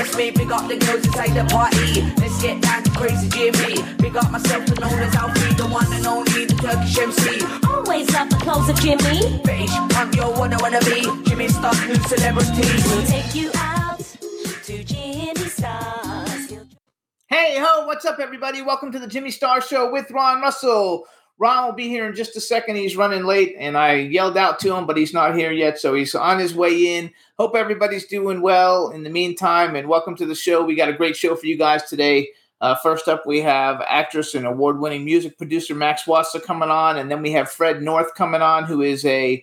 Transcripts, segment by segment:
MC, you me. Big up the girls inside the party. Let's get down to crazy Jimmy. Big up myself, and known as Alfie, the one and only, the Turkish MC. Always love the clothes of Jimmy. British punk, yo, wanna wanna be Jimmy Star, new celebrity. We'll take you out to Jimmy Stars. Hey ho, what's up, everybody? Welcome to the Jimmy Star Show with Ron Russell. Ron will be here in just a second. He's running late, and I yelled out to him, but he's not here yet, so he's on his way in. Hope everybody's doing well in the meantime, and welcome to the show. We got a great show for you guys today. Uh, first up, we have actress and award winning music producer Max Wasa coming on, and then we have Fred North coming on, who is a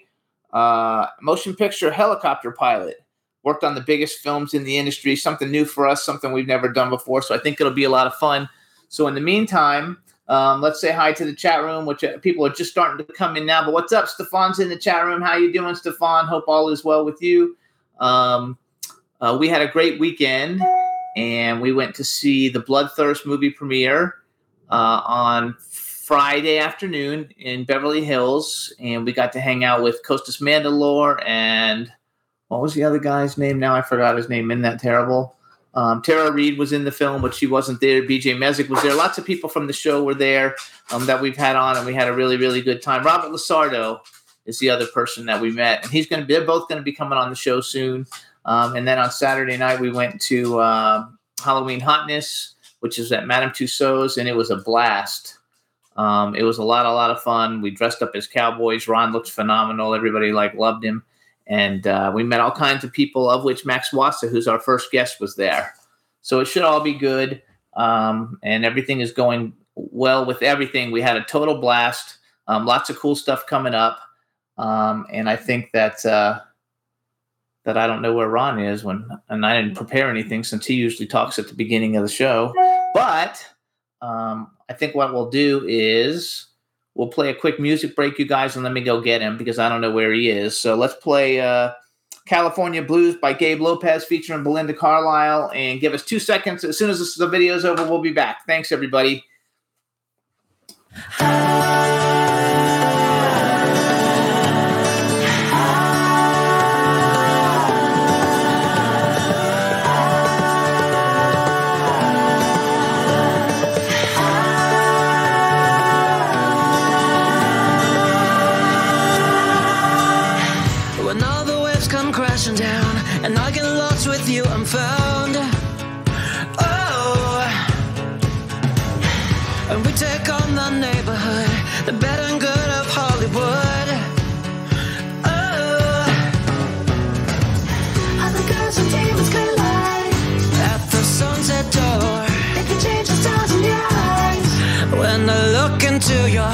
uh, motion picture helicopter pilot worked on the biggest films in the industry, something new for us, something we've never done before. So I think it'll be a lot of fun. So in the meantime, um, let's say hi to the chat room, which uh, people are just starting to come in now. But what's up? Stefan's in the chat room. How you doing, Stefan? Hope all is well with you. Um, uh, we had a great weekend, and we went to see the Bloodthirst movie premiere uh, on Friday afternoon in Beverly Hills, and we got to hang out with Costas Mandylor and what was the other guy's name? Now I forgot his name. Isn't that terrible? Um, Tara Reid was in the film, but she wasn't there. BJ Mezek was there. Lots of people from the show were there um, that we've had on, and we had a really, really good time. Robert LaSardo is the other person that we met, and he's going to be. They're both going to be coming on the show soon. Um, and then on Saturday night, we went to um Halloween Hotness, which is at Madame Tussauds, and it was a blast. Um, it was a lot, a lot of fun. We dressed up as cowboys. Ron looked phenomenal. Everybody like loved him and uh, we met all kinds of people, of which Max Wasa, who's our first guest, was there. So it should all be good, um, and everything is going well with everything. We had a total blast, um, lots of cool stuff coming up, um, and I think that uh, that I don't know where Ron is when, and I didn't prepare anything since he usually talks at the beginning of the show. But um, I think what we'll do is we'll play a quick music break, you guys, and let me go get him because I don't know where he is. So let's play uh, California Blues by Gabe Lopez featuring Belinda Carlisle and give us two seconds. As soon as this, the is over, we'll be back. Thanks, everybody. When waves come crashing down and I get lost with you, I'm found. Oh, and we take on the neighborhood, the bad and good of Hollywood. Oh, All the girls and demons collide. at the sunset door, They can change the stars in your eyes. when I look into your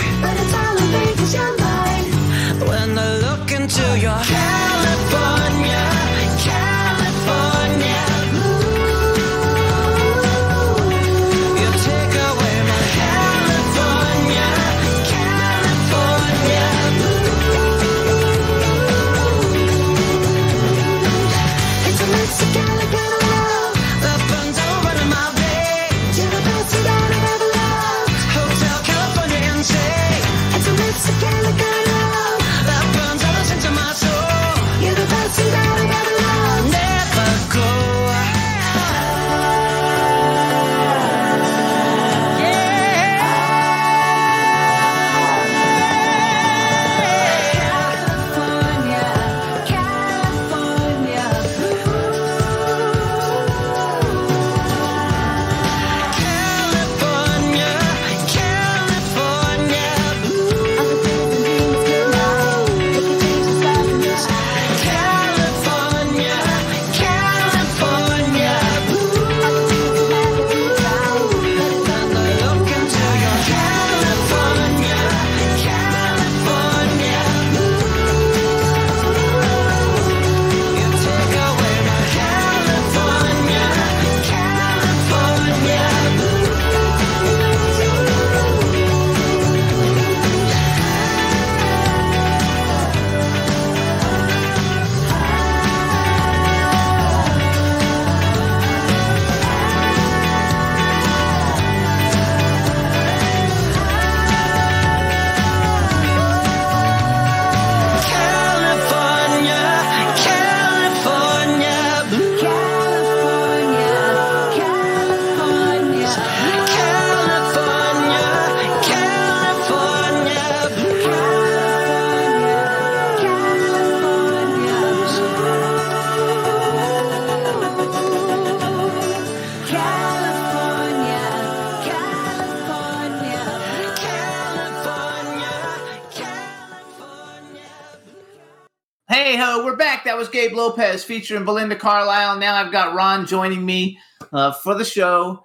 Gabe Lopez featuring Belinda Carlisle. Now I've got Ron joining me uh, for the show,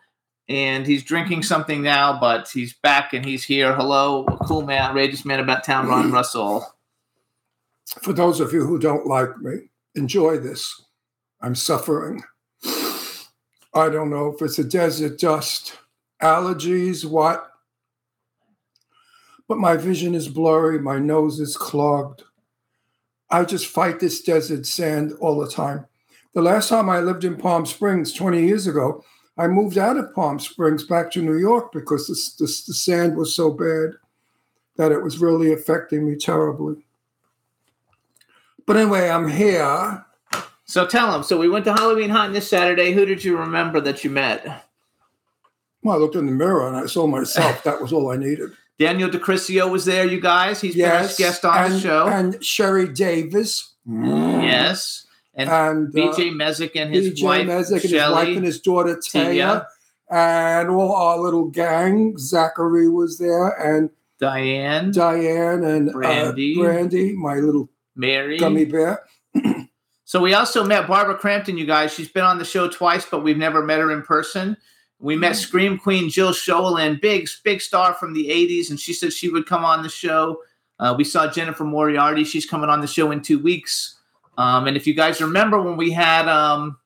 and he's drinking something now, but he's back and he's here. Hello, cool man, outrageous man about town, Ron Russell. For those of you who don't like me, enjoy this. I'm suffering. I don't know if it's a desert dust, allergies, what. But my vision is blurry, my nose is clogged. I just fight this desert sand all the time. The last time I lived in Palm Springs 20 years ago, I moved out of Palm Springs back to New York because this, this, the sand was so bad that it was really affecting me terribly. But anyway, I'm here. So tell him. So we went to Halloween hunting this Saturday. Who did you remember that you met? Well, I looked in the mirror and I saw myself. That was all I needed. Daniel DeCrisio was there, you guys. He's been a guest on and, the show. And Sherry Davis. yes. And, And uh, BJ Mesick and his BJ wife, Mezek and his Shelley. wife and his daughter Taya. And all our little gang. Zachary was there and Diane, Diane and Brandy. Uh, Brandy, my little Mary. gummy bear. So we also met Barbara Crampton, you guys. She's been on the show twice, but we've never met her in person. We met Scream Queen Jill Schoelen, big big star from the '80s, and she said she would come on the show. Uh, we saw Jennifer Moriarty; she's coming on the show in two weeks. Um, and if you guys remember when we had um,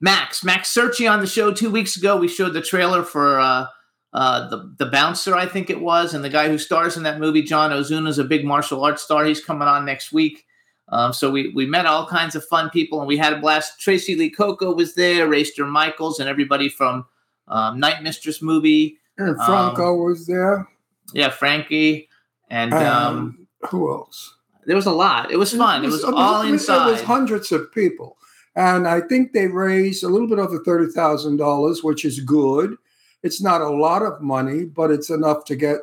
Max Max Searchy on the show two weeks ago, we showed the trailer for uh, uh, the the bouncer, I think it was, and the guy who stars in that movie, John Ozuna, is a big martial arts star. He's coming on next week. Um, so we we met all kinds of fun people, and we had a blast. Tracy Lee Coco was there, Rayster Michaels, and everybody from um, Night Mistress movie. And Franco was there. Yeah, Frankie, and um, who else? there was a lot. It was fun. It was all It was inside. hundreds of people. And I think they raised a little bit over $30,000, which is good. It's not a lot of money, but it's enough to get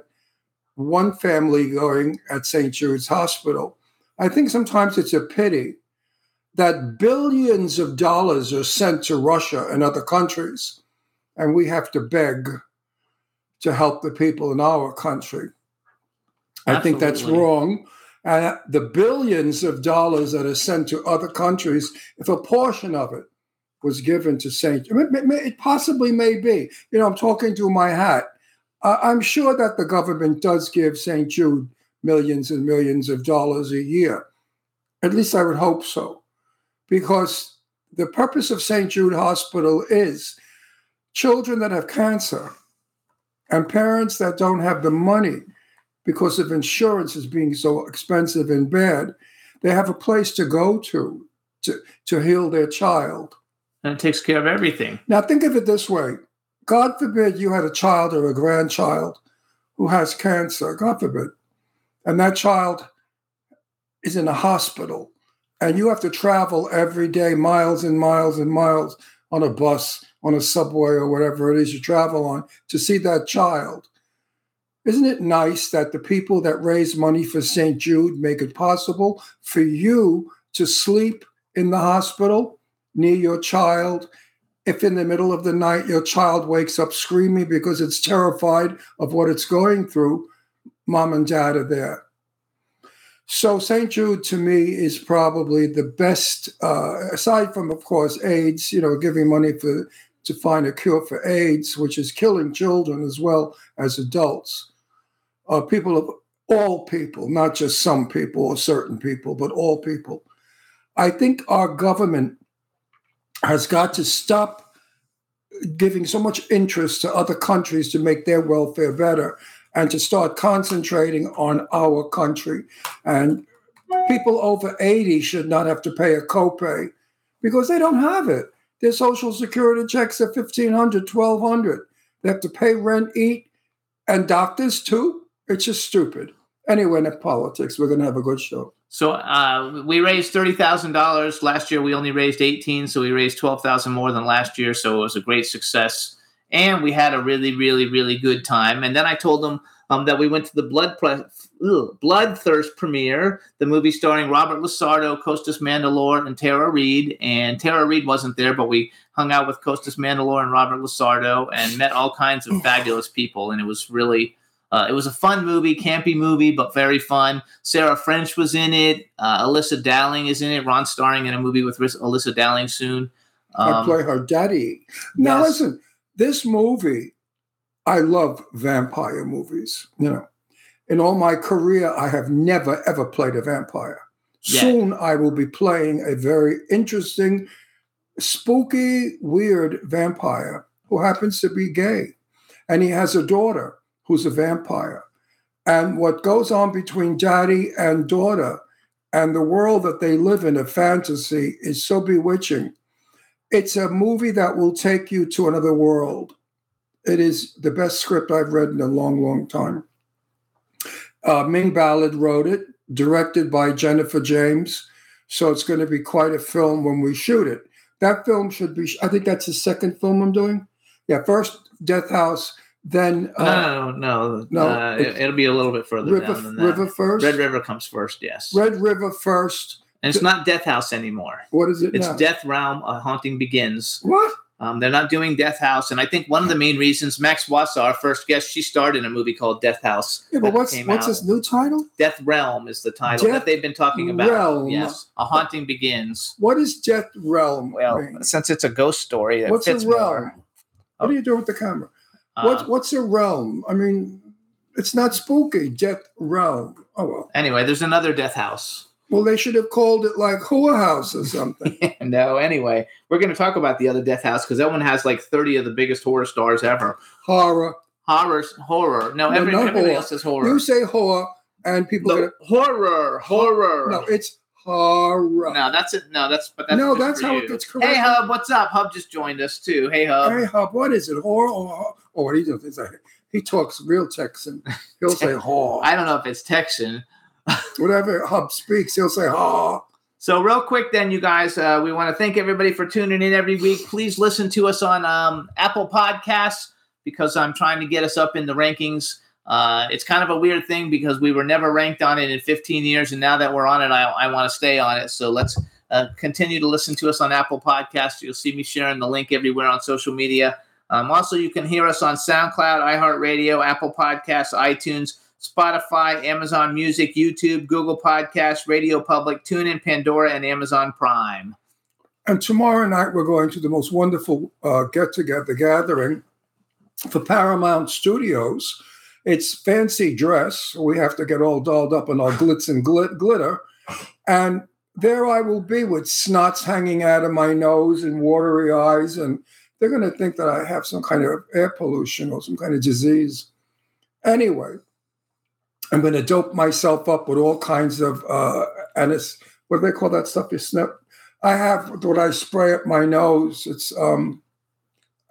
one family going at St. Jude's Hospital. I think sometimes it's a pity that billions of dollars are sent to Russia and other countries, and we have to beg to help the people in our country. I think that's wrong. And the billions of dollars that are sent to other countries, if a portion of it was given to St. It, it possibly may be. You know, I'm talking to my hat. I'm sure that the government does give St. Jude millions and millions of dollars a year. At least I would hope so. Because the purpose of St. Jude Hospital is children that have cancer and parents that don't have the money because of insurance is being so expensive and bad, they have a place to go to to, to heal their child. and it takes care of everything. Now, think of it this way God forbid you had a child or a grandchild who has cancer, God forbid, and that child is in a hospital, and you have to travel every day miles and miles and miles on a bus, on a subway, or whatever it is you travel on to see that child. Isn't it nice that the people that raise money for St. Jude make it possible for you to sleep in the hospital near your child? If in the middle of the night your child wakes up screaming because it's terrified of what it's going through, mom and dad are there. So St. Jude to me is probably the best, uh, aside from, of course, AIDS, you know, giving money for to find a cure for AIDS, which is killing children as well as adults uh, people of all people, not just some people or certain people, but all people. I think our government has got to stop giving so much interest to other countries to make their welfare better and to start concentrating on our country. And people over 80 should not have to pay a copay because they don't have it. Their social security checks are 1500 1200 They have to pay rent, eat, and doctors too. It's just stupid. Anyway, in politics, we're going to have a good show. So uh, we raised thirty thousand dollars last year. We only raised eighteen, so we raised twelve thousand more than last year. So it was a great success, and we had a really, really, really good time. And then I told them um, that we went to the Blood Pre- ugh, Bloodthirst premiere, the movie starring Robert LaSardo, Costas Mandylor, and Tara Reid. And Tara Reid wasn't there, but we hung out with Costas Mandylor and Robert LaSardo and met all kinds of fabulous people, and it was really Uh, it was a fun movie, campy movie, but very fun. Sarah French was in it. Uh, Alyssa Dowling is in it. Ron starring in a movie with Alyssa Dowling soon. I Um, play her daddy. Now yes. listen, this movie, I love vampire movies. You know, in all my career, I have never ever played a vampire. Yeah. Soon, I will be playing a very interesting, spooky, weird vampire who happens to be gay, and he has a daughter who's a vampire. And what goes on between daddy and daughter, and the world that they live in, a fantasy, is so bewitching it's a movie that will take you to another world. It is the best script I've read in a long, long time. Uh, Ming Ballard wrote it, directed by Jennifer James. So it's going to be quite a film when we shoot it. That film should be, I think that's the second film I'm doing. Yeah, first Death House, then uh, no, no, no, Uh, it, it'll be a little bit further River, down than that. River first. Red River comes first, yes. Red River first. And it's not Death House anymore. What is it It's now? Death Realm. A Haunting Begins. What? Um, they're not doing Death House, and I think one of the main reasons Max Wasa, our first guest, she starred in a movie called Death House. Yeah, but what's what's out. his new title? Death Realm is the title Death that they've been talking about. Realm. Yes, A Haunting Begins. What is Death Realm? Well, mean? since it's a ghost story, that what's fits a realm? more. What are you doing with the camera? Uh, What's what's a realm? I mean, it's not spooky. Death realm. Oh well. anyway, there's another Death House. Well, they should have called it like Hua House or something. no, anyway, we're going to talk about the other Death House because that one has like 30 of the biggest horror stars ever. Horror. Horror, horror. No, No, every, everything horror. else is horror. You say horror, and people No, get horror, horror. no. It's horror. No, that's it. No, that's but that's No, that's how you. it gets correct. Hey Hub, what's up? Hub just joined us too. Hey Hub. Hey, Hub, what is it? Horror or oh, or what he does? He talks real Texan. He'll say horror. I don't know if it's Texan. Whatever Hub speaks, he'll say horror. So real quick, then you guys, uh, we want to thank everybody for tuning in every week. Please listen to us on um, Apple Podcasts because I'm trying to get us up in the rankings. Uh, it's kind of a weird thing because we were never ranked on it in 15 years, and now that we're on it, I, I want to stay on it. So let's uh, continue to listen to us on Apple Podcasts. You'll see me sharing the link everywhere on social media. Um, also, you can hear us on SoundCloud, iHeartRadio, Apple Podcasts, iTunes, Spotify, Amazon Music, YouTube, Google Podcasts, Radio Public, TuneIn, Pandora, and Amazon Prime. And tomorrow night, we're going to the most wonderful uh, get together gathering for Paramount Studios. It's fancy dress. We have to get all dolled up in our glitz and glit- glitter. And there I will be with snots hanging out of my nose and watery eyes. And they're going to think that I have some kind of air pollution or some kind of disease. Anyway, I'm going to dope myself up with all kinds of, uh, and it's, what do they call that stuff you snip? I have what I spray up my nose. It's um,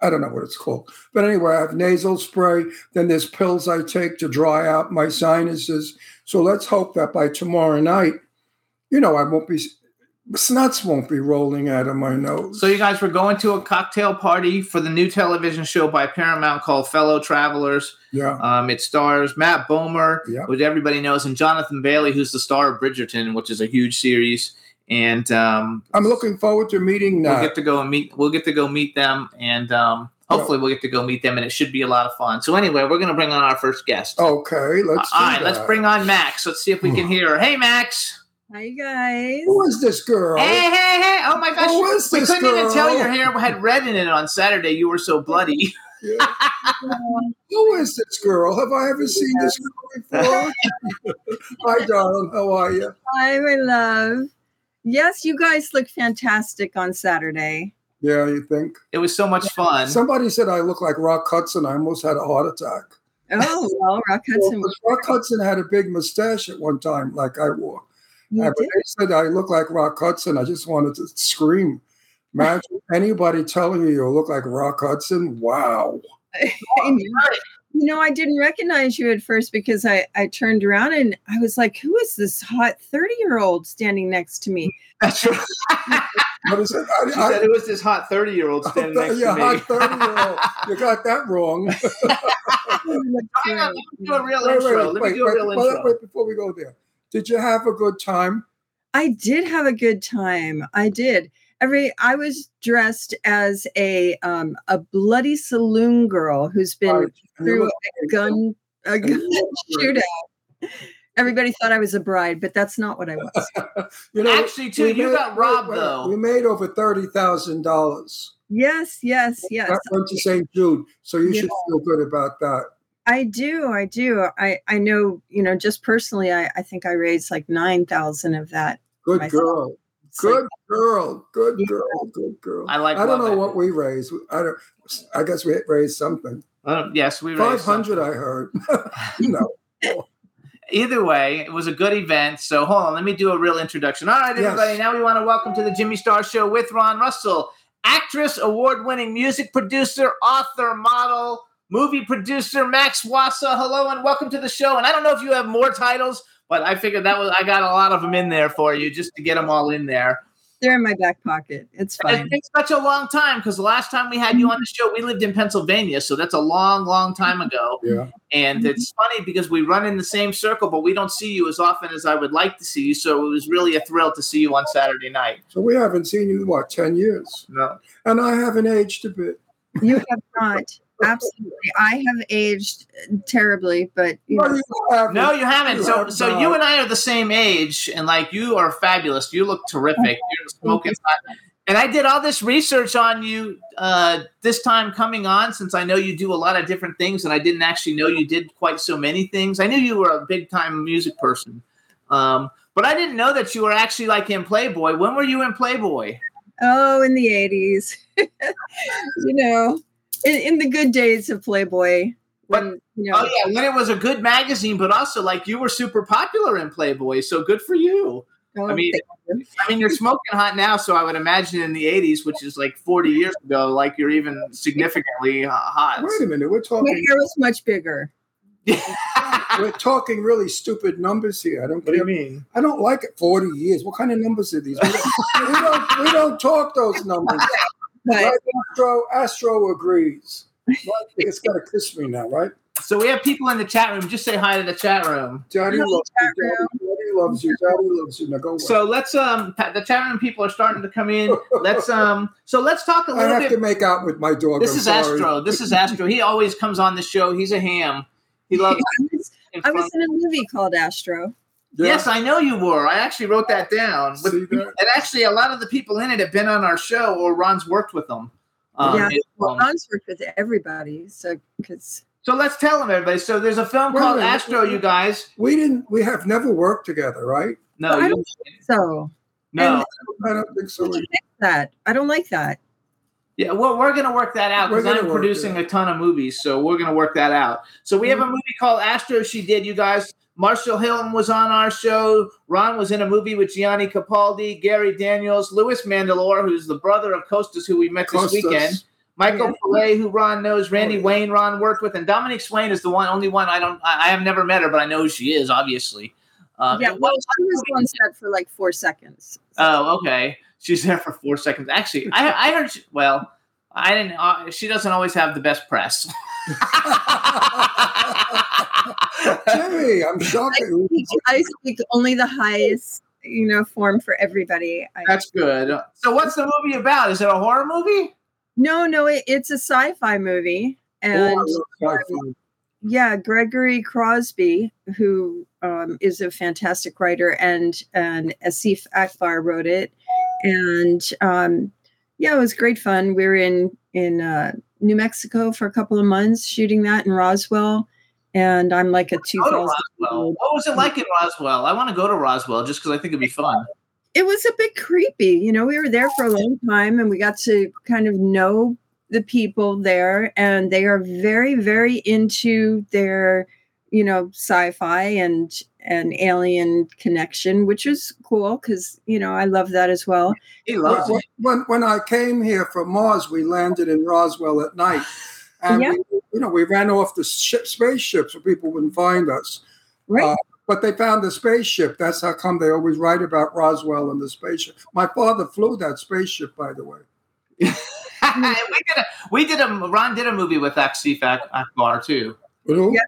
I don't know what it's called, but anyway, I have nasal spray. Then there's pills I take to dry out my sinuses. So let's hope that by tomorrow night, you know, I won't be snuts won't be rolling out of my nose. So, you guys, we're going to a cocktail party for the new television show by Paramount called Fellow Travelers. yeah, Um, it stars Matt Bomer, Yeah. which everybody knows, and Jonathan Bailey, who's the star of Bridgerton, which is a huge series. And um, I'm looking forward to meeting we'll get to go and meet. We'll get to go meet them, and um, hopefully, we'll get to go meet them, and it should be a lot of fun. So, anyway, we're going to bring on our first guest. Okay, let's. All right, let's bring on Max. Let's see if we can hear her. Hey, Max. Hi, you guys. Who is this girl? Hey, hey, hey. Oh my gosh. Who is we this couldn't even tell your hair had red in it on Saturday. You were so bloody. Yeah. Who is this girl? Have I ever seen this girl before? Hi, darling. How are you? Hi, my love. Yes, you guys look fantastic on Saturday. Yeah, you think? It was so much fun. Somebody said I look like Rock Hudson. I almost had a heart attack. Oh, well, Rock Hudson. Well, Rock Hudson had a big mustache at one time, like I wore. You And when did? they said I look like Rock Hudson, I just wanted to scream. Imagine anybody telling you you look like Rock Hudson. Wow. You know, I didn't recognize you at first because I, I turned around and I was like, who is this hot 30 year old standing next to me? That's right. What is it? She I, said it was this hot 30 year old standing next yeah, to me. hot 30 year old. You got that wrong. Hang on, let me do a real Wait, intro. wait, let wait, me do a real wait, intro. wait, before we go there. Did you have a good time? I did have a good time. I did. Every I was dressed as a um, a bloody saloon girl who's been Right. Through a gun a gun shootout. Everybody thought I was a bride, but that's not what I was. You know, Actually, too, we you got robbed, wait, wait, though. We made over thirty thousand dollars. Yes, yes, yes. That went to St. Jude, so you should feel good about that. I do. I do. I I know. You know, just personally, I I think I raised like nine thousand of that. Good myself. girl. It's like- Good girl. Good Yeah. girl. Good girl. I like I don't know it. what we raised. I don't. I guess we raised something. Uh, yes, we raised Five hundred. I heard. no. Either way, it was a good event. So hold on, let me do a real introduction. All right, Yes. everybody. Now we want to welcome to the Jimmy Star Show with Ron Russell, actress, award-winning music producer, author, model, movie producer Max Wasa. Hello and welcome to the show. And I don't know if you have more titles, but I figured that was I got a lot of them in there for you just to get them all in there. They're in my back pocket. It's And fine. It's been such a long time because the last time we had you on the show, we lived in Pennsylvania, so that's a long, long time ago. Yeah. And mm-hmm. it's funny because we run in the same circle, but we don't see you as often as I would like to see you. So it was really a thrill to see you on Saturday night. So we haven't seen you in what ten years, No, and I haven't aged a bit. You have not. Absolutely. I have aged terribly, but you No, know, you haven't. no, you haven't. So, so you and I are the same age, and like you are fabulous. You look terrific. You're smoking hot. And I did all this research on you uh, this time coming on, since I know you do a lot of different things, and I didn't actually know you did quite so many things. I knew you were a big time music person, um, but I didn't know that you were actually like in Playboy. When were you in Playboy? oh, in the 80s, you know, in, in the good days of Playboy. When, you know, Oh yeah, when it was a good magazine, but also like you were super popular in Playboy, so good for you. oh, I mean, you. I mean, you're smoking hot now, so I would imagine in the '80s, which is like 40 years ago, like you're even significantly uh, hot. Wait a minute. We're talking. my talking. hair was much bigger. We're talking really stupid numbers here. I don't. What care. mean? I don't like it. Forty years. What kind of numbers are these? We don't. we don't, we don't talk those numbers. But Right? Astro Astro agrees. Right? It's got to kiss me now, right? So we have people in the chat room. Just say hi to the chat room. Daddy Hello, loves chat you. Daddy, Daddy loves you. Daddy loves you. Now go away. So let's um, the chat room people are starting to come in. Let's um, so let's talk a little bit. I have bit. to make out with my dog. This I'm is sorry. Astro. This is Astro. He always comes on the show. He's a ham. He loves. I was, I was in a movie called Astro. Yeah. Yes, I know you were. I actually wrote that down. But, See that? and actually, a lot of the people in it have been on our show, or Ron's worked with them. Um, Yeah. it- Well, um, Ron's worked with everybody, so because so let's tell them, everybody. So there's a film Wait called minute. Astro. You guys, We didn't. We have never worked together, right? no, I you, don't so. no, I don't think so. I don't like that. I don't like that. Yeah. Well, we're gonna work that out We're because gonna I'm producing a ton of movies, so we're gonna work that out. So we have a movie called Astro. She did. You guys. Marshall Hilton was on our show. Ron was in a movie with Gianni Capaldi, Gary Daniels, Louis Mandylor, who's the brother of Costas, who we met this weekend. Michael Yeah. Filet, who Ron knows, Randy Oh, yeah. Wayne, Ron worked with, and Dominique Swain is the one, only one I don't, I, I have never met her, but I know who she is, obviously. Uh, yeah, well, was- she was on set for like four seconds. oh, okay. She's there for four seconds. Actually, I, I heard. She, well, I didn't. Uh, she doesn't always have the best press. Jimmy, I'm shocked. I speak, I speak only the highest, you know, form for everybody. That's good. So, what's the movie about? Is it a horror movie? no, no, it, it's a sci-fi movie, Oh, and love sci-fi. yeah, Gregory Crosby, who um, is a fantastic writer, and and Asif Akbar wrote it, and um, yeah, it was great fun. We were in in uh, New Mexico for a couple of months shooting that in Roswell, and I'm like a two Go to thousand. Roswell. What was it like in Roswell? I want to go to Roswell just because I think it'd be fun. It was a bit creepy, you know. We were there for a long time, and we got to kind of know the people there, and they are very, very into their, you know, sci-fi and and alien connection, which is cool because you know I love that as well. He loves When, it. when, when I came here from Mars, we landed in Roswell at night. And Yeah. we, you know, we ran off the ship, spaceship so people wouldn't find us. Right. Uh, but they found the spaceship. That's how come they always write about Roswell and the spaceship. My father flew that spaceship, by the way. we did a we did a Ron did a movie with Aksif Ak- Akbar too. Who? Yeah.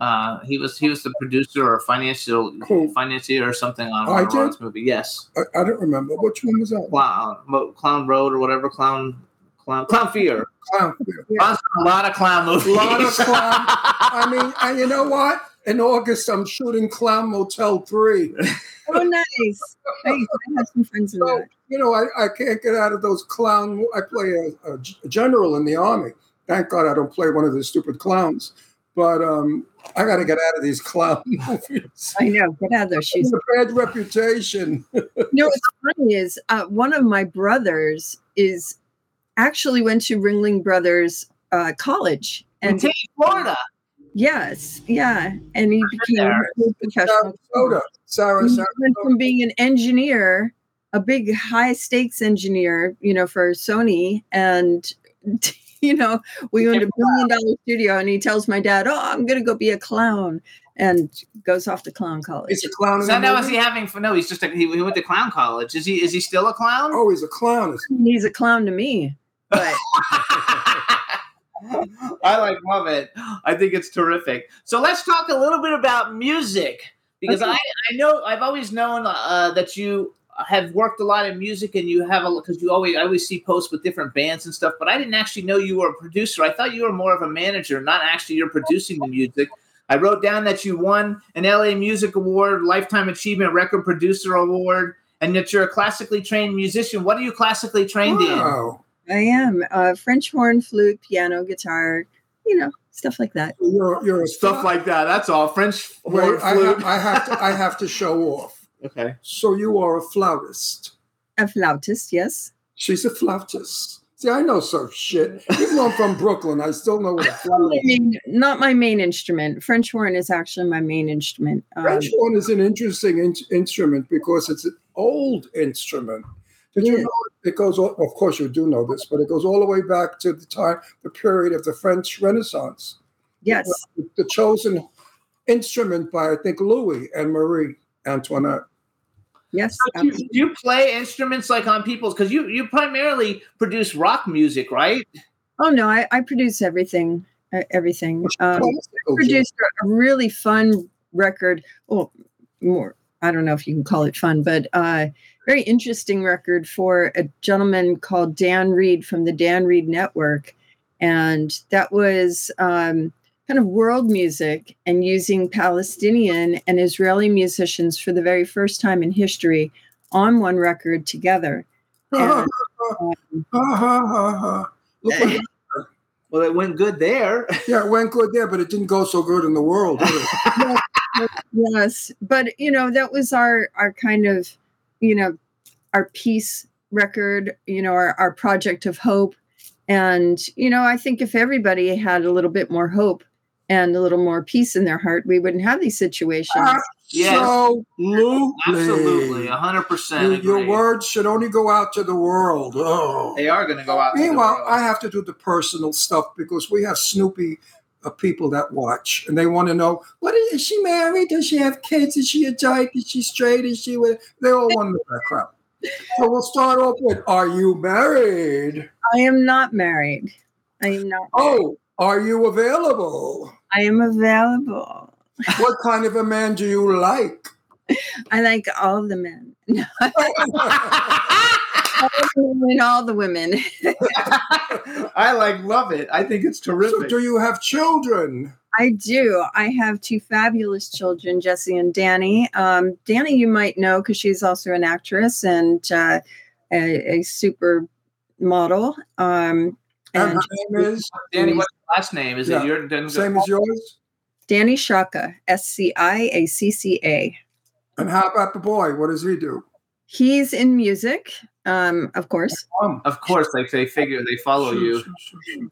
Uh, he was he was the producer or financial Who? financier or something on Oh, I Ron's did? movie. Yes, I, I don't remember. Which one was that? Clown, Clown Road or whatever Clown Clown, clown fear. Clown fear. Ron's done a lot of clown movies. A lot of clown. I mean, and you know what? In August, I'm shooting Clown Motel 3. Oh, nice. nice. I have some friends in So, that. you know, I, I can't get out of those clown. I play a general in the army. Thank God I don't play one of the stupid clowns. But um, I got to get out of these clown movies. I know. Get out of there. She's a bad reputation. You know what's funny is uh, one of my brothers is actually went to Ringling Brothers uh, College, In and Tampa, Florida. yes, yeah, and he became there. a professional. Sarasota. Sarah, He went from being an engineer, a big high stakes engineer, you know, for Sony, and you know, we owned a billion dollar studio, and he tells my dad, "Oh, I'm going to go be a clown," and goes off to clown college. Is a clown. In So the now is he having? For, No, he's just a, he, he went to clown college. Is he? Is he still a clown? Oh, he's a clown. He's a clown to me, but I like love it. I think it's terrific. So let's talk a little bit about music because Okay. I I know I've always known uh, that you have worked a lot in music and you have a because you always I always see posts with different bands and stuff. But I didn't actually know you were a producer. I thought you were more of a manager, not actually you're producing the music. I wrote down that you won an LA Music Award, Lifetime Achievement Record Producer Award, and that you're a classically trained musician. What are you classically trained in? Wow. I am uh, French horn, flute, piano, guitar, you know, stuff like that. You're, you're a Stuff like that. That's all. French horn Wait, I, flute. ha- I have to. I have to show off. Okay. So you are a flautist. A flautist, yes. She's a flautist. See, I know some shit. Even though I'm from Brooklyn, I still know what a I flautist. mean, not my main instrument. French horn is actually my main instrument. Um, French horn is an interesting in- instrument because it's an old instrument. Did you know it goes? All, of course, you do know this, but it goes all the way back to the time, the period of the French Renaissance. yes, The chosen instrument by I think Louis and Marie Antoinette. Yes. Do you, you play instruments like on people's? Because you you primarily produce rock music, right? Oh no, I, I produce everything. uh, Everything. Um, Classical produced a, a really fun record. Well, more. I don't know if you can call it fun, but uh, very interesting record for a gentleman called Dan Reed from the Dan Reed Network, and that was um, kind of world music and using Palestinian and Israeli musicians for the very first time in history on one record together. And, um, what- Well, it went good there. yeah, it went good there, but it didn't go so good in the world. did yes but you know that was our our kind of you know our peace record you know our, our project of hope and you know i think if everybody had a little bit more hope and a little more peace in their heart we wouldn't have these situations Yes. Absolutely. Absolutely, 100%. your words should only go out to the world. Oh. They are going to go out. to the Meanwhile, world. I have to do the personal stuff because we have Snoopy uh, people that watch and they want to know what is, is she married? Does she have kids? Is she a dyke? Is she straight? Is she with? They all want to know that crap. So we'll start off with Are you married? i am not married i am not Oh, are you available? i am available What kind of a man do you like? i like all the men all the women all the women I like love it. I think it's so terrific. do you have children? I do. I have two fabulous children, Jesse and Danny. Um, Danny, you might know because she's also an actress and uh, a, a super model. Um, And and her name is Danny, what's your last name? Is Yeah. it your? Then same as yours. Danny Sciacca, S C I A C C A. And how about the boy? What does he do? He's in music, um, of course. Um, Of course, like they figure they follow you.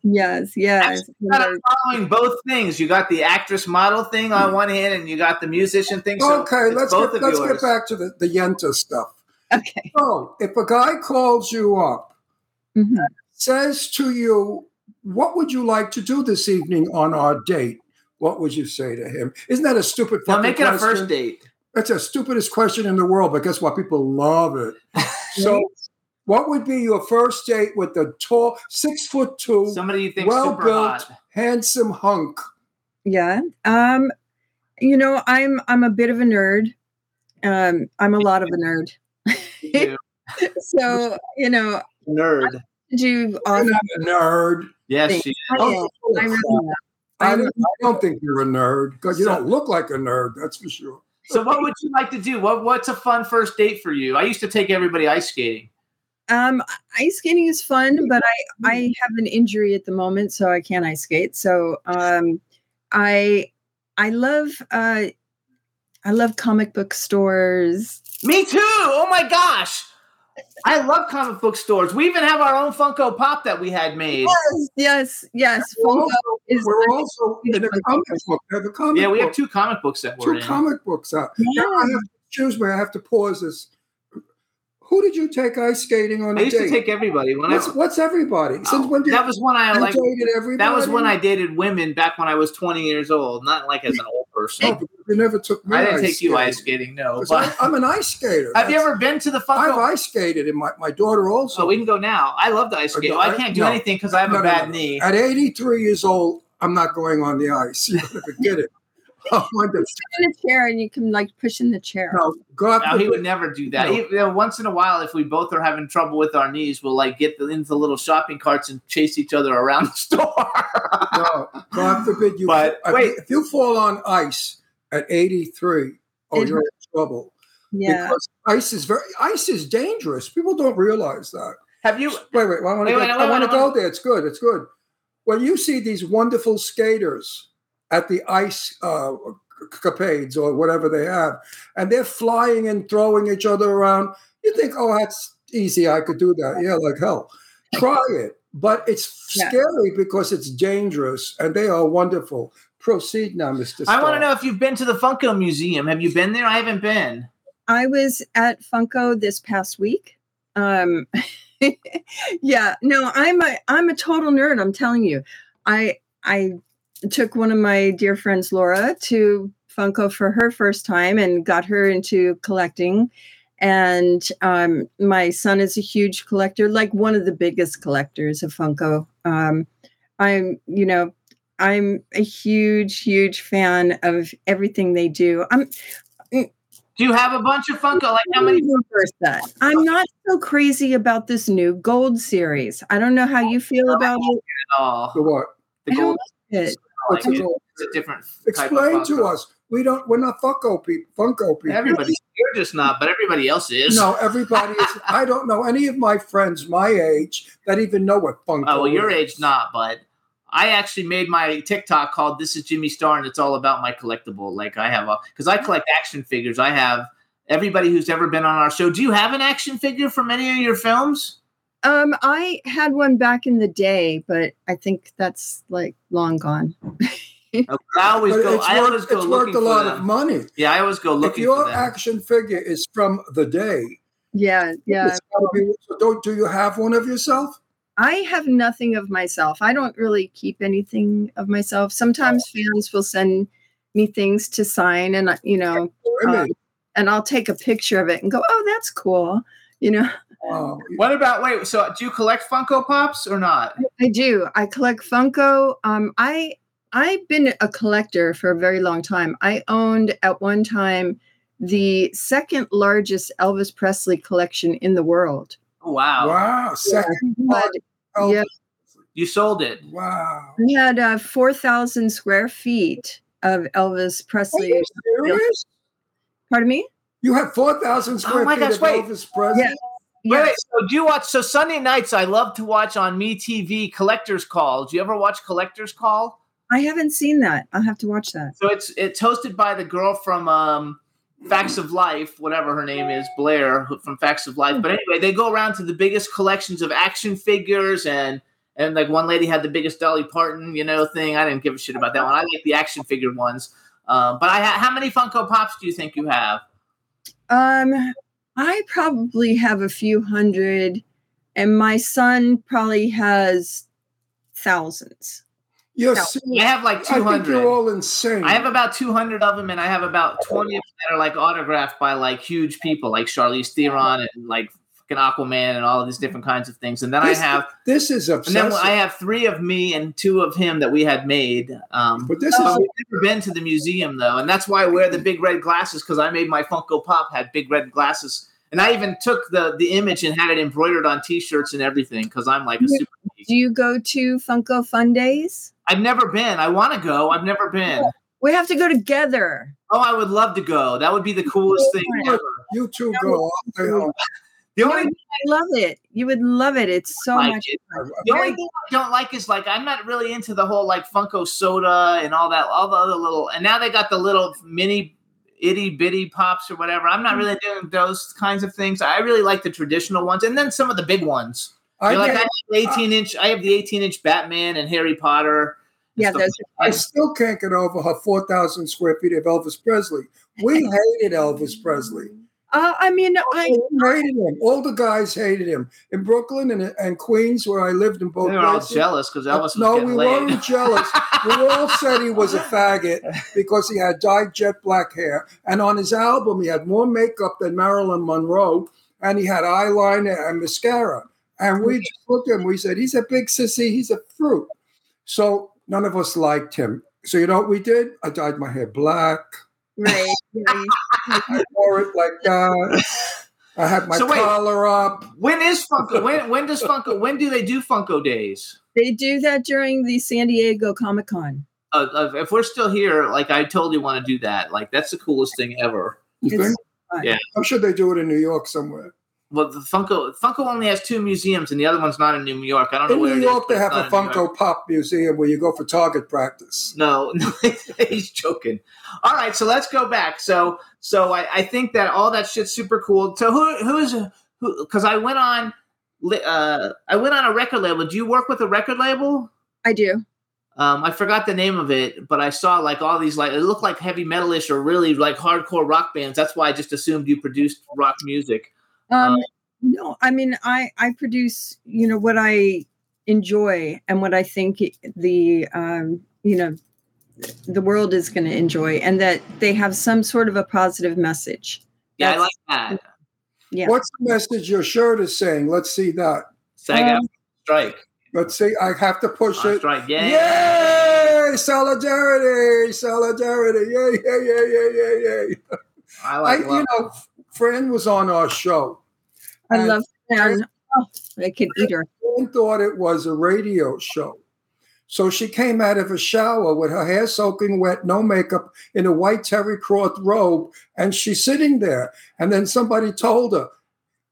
Yes, yes. You got it following both things. You got the actress model thing on one hand, and you got the musician thing. So Okay, let's both get, of let's yours. get back to the, the Yenta stuff. Okay. So, if a guy calls you up, Mhm. says to you, "What would you like to do this evening on our date?" What would you say to him? Isn't that a stupid? Now fucking make it a first date. That's the stupidest question in the world, but guess what? People love it. So, what would be your first date with a tall, six foot two, Somebody you think well super built, hot. handsome hunk? Yeah. Um, you know, I'm I'm a bit of a nerd. Um, I'm a lot of a nerd. You so, you know, Nerd. do off. You're not a nerd. Yes, Thank she I Oh, am. full of I am. I I'm- don't, I don't think you're a nerd because you So- don't look like a nerd. That's for sure. So what would you like to do? What What's a fun first date for you? I used to take everybody ice skating. Um, ice skating is fun, but I I have an injury at the moment, so I can't ice skate. So um, I I love uh, I love comic book stores. Me too. Oh my gosh. I love comic book stores. We even have our own Funko Pop that we had made. Yes, yes, yes. We're Funko also, is we're also in a comic book. We a comic Yeah, we have two comic books that we're two in. comic books out. Yeah. Now I have to, excuse me, I have to pause this. Who did you take ice skating on I used date? to take everybody when what's, I. what's everybody? Oh, Since Oh, when did that was when I like. dated everybody? That was when I dated women back when I was 20 years old, not like as an old Oh, person. but you never took me. I didn't take you ice skating, No, But I'm, I'm an ice skater. have you ever been to the I've Funko? ice skated, and my, my daughter also. So we can go now. I love the ice skate. no, I I- can't do no. anything because I have No, a bad no. knee. At 83 years old, I'm not going on the ice. You better forget it. Wonderful. sit in a chair and you can like push in the chair. No, God No, he forbid. would never do that. No. He- you know, once in a while, if we both are having trouble with our knees, we'll like get the, into little shopping carts and chase each other around the store. No, God forbid you. But, if, wait. if you fall on ice at 83, oh, It you're in trouble. Yeah. Because ice is very ice is dangerous. People don't realize that. have you? Wait, wait. I want Wait, to go, wait, I want wait, to go wait. there. It's good. It's good. When you see these wonderful skaters at the ice uh, capades or whatever they have, and they're flying and throwing each other around, you think, oh, that's easy. I could do that. Yeah, like hell. Try it. But it's Yeah. scary because it's dangerous, and they are wonderful. Proceed now, Mr. I want to know if you've been to the Funko Museum. Have you been there? I haven't been. I was at Funko this past week. Um, yeah, no, I'm a I'm a total nerd. I'm telling you, I I took one of my dear friends, Laura, to Funko for her first time and got her into collecting. And um, my son is a huge collector, like one of the biggest collectors of Funko. Um, I'm, you know, I'm a huge, huge fan of everything they do. I'm Do you have a bunch of Funko? Like how many? reverse that. I'm not so crazy about this new gold series. I don't know how you feel about it. Oh, The what? the I don't gold. like it. Like What's it it. It's a different. type of Explain to us. We don't. We're not Funko people. Funko people. Everybody, you're just not, but everybody else is. No, everybody is. I don't know any of my friends my age that even know what Funko. Oh, well, your is. age not, but I actually made my TikTok called "This is Jimmy Star" and it's all about my collectible. Like I have a because I collect action figures. I have everybody who's ever been on our show. Do you have an action figure from any of your films? Um, I had one back in the day, but I think that's like long gone. Okay, I always But go. it's I worth, always go it's looking worth a lot them. of money. Yeah, I always go look. If your for them. action figure is from the day, Yeah, yeah. it's be- so don't do you have one of yourself? I have nothing of myself. I don't really keep anything of myself. Sometimes fans will send me things to sign, and I- you know, I Uh, and I'll take a picture of it and go, "Oh, that's cool." You know, uh, What about wait? So do you collect Funko Pops or not? I do. I collect Funko. Um, I I've been a collector for a very long time. I owned at one time the second largest Elvis Presley collection in the world. Oh, wow. wow, second But part. Oh, yeah. you sold it. Wow. we had uh, four thousand square feet of Elvis Are Presley. you serious? Pardon me? You have four thousand square Oh my feet gosh, of wait. Elvis Presley. Yeah. Yes. wait, so do you watch? So Sunday nights, I love to watch on Me TV Collectors Call. Do you ever watch Collectors Call? I haven't seen that. I'll have to watch that. So it's it's hosted by the girl from um, Facts of Life, whatever her name is, Blair from Facts of Life. But anyway, they go around to the biggest collections of action figures and and like one lady had the biggest Dolly Parton, you know, thing. I didn't give a shit about that one. I like the action figure ones. Um, but I ha- how many Funko Pops do you think you have? Um, I probably have a few hundred, and my son probably has thousands. You're No. I have like I think hundred. you're all insane. I have about 200 of them, and I have about 20 of them that are like autographed by like huge people, like Charlize Theron and like fucking Aquaman and all of these different kinds of things. And then I have, this is and then. I have three of me and two of him that we had made. Um, but this but is we've never been to the museum though, and that's why I wear the big red glasses because I made my Funko Pop had big red glasses And I even took the the image and had it embroidered on T-shirts and everything because I'm like a super. geek. Do you go to Funko Fun Days? I've never been. I want to go. I've never been. We have to go together. Oh, I would love to go. That would be the coolest thing ever. You two go. I'll stay home. The only thing I love it. You would love it. It's so like much it. The only thing I don't like is like I'm not really into the whole like Funko soda and all that, all the other little. And now they got the little mini itty bitty pops or whatever. I'm not mm. really doing those kinds of things. I really like the traditional ones, and then some of the big ones. I, You're like I have the 18 inch. I have the 18 inch Batman and Harry Potter. Yeah, like I still can't get over her 4,000 square feet of Elvis Presley. We hated Elvis Presley. Uh, I mean, I hated him. All the guys hated him. In Brooklyn and, and Queens, where I lived in both They were all jealous because Elvis was no, getting we laid. weren't jealous. we all said he was a faggot because he had dyed jet black hair. And on his album, he had more makeup than Marilyn Monroe, and he had eyeliner and mascara. And we just looked at him. We said, "He's a big sissy. He's a fruit." So none of us liked him. So you know what we did? I dyed my hair black. right. Yeah, I wore it like that. I had my So wait. collar up. when is Funko? When when does Funko? When do they do Funko days? they do that during the San Diego Comic Con. Uh, uh, if we're still here, like I totally want to do that. Like that's the coolest thing ever. You It's think? fun. Yeah. I'm sure they do it in New York somewhere. Well, the Funko Funko only has two museums, and the other one's not in New York. I don't know In where New York, but they have a not in New York. Funko Pop Museum where you go for target practice. No, no, he's joking. All right, so let's go back. So, so I, I think that all that shit's super cool. So who who is who? Because I went on, uh, I went on a record label. Do you work with a record label? I do. Um, I forgot the name of it, but I saw like all these like it looked like heavy metalish or really like hardcore rock bands. That's why I just assumed you produced rock music. Um, Um, no, I mean, I I produce, you know, what I enjoy and what I think the um, you know the world is going to enjoy, and that they have some sort of a positive message. Yeah, I like that. Yeah. What's the message your shirt is saying? Let's see that. SAG Um, strike. Let's see. I have to push On it. strike. Yeah. Yay! Solidarity! Solidarity! Yay! Yay! Yay! Yay! Yay! Yay! I I, like. you know, Fran was on our show. I love and oh, I could eat her. Fran thought it was a radio show. So she came out of a shower with her hair soaking wet, no makeup, in a white terry cloth robe, and she's sitting there. And then somebody told her,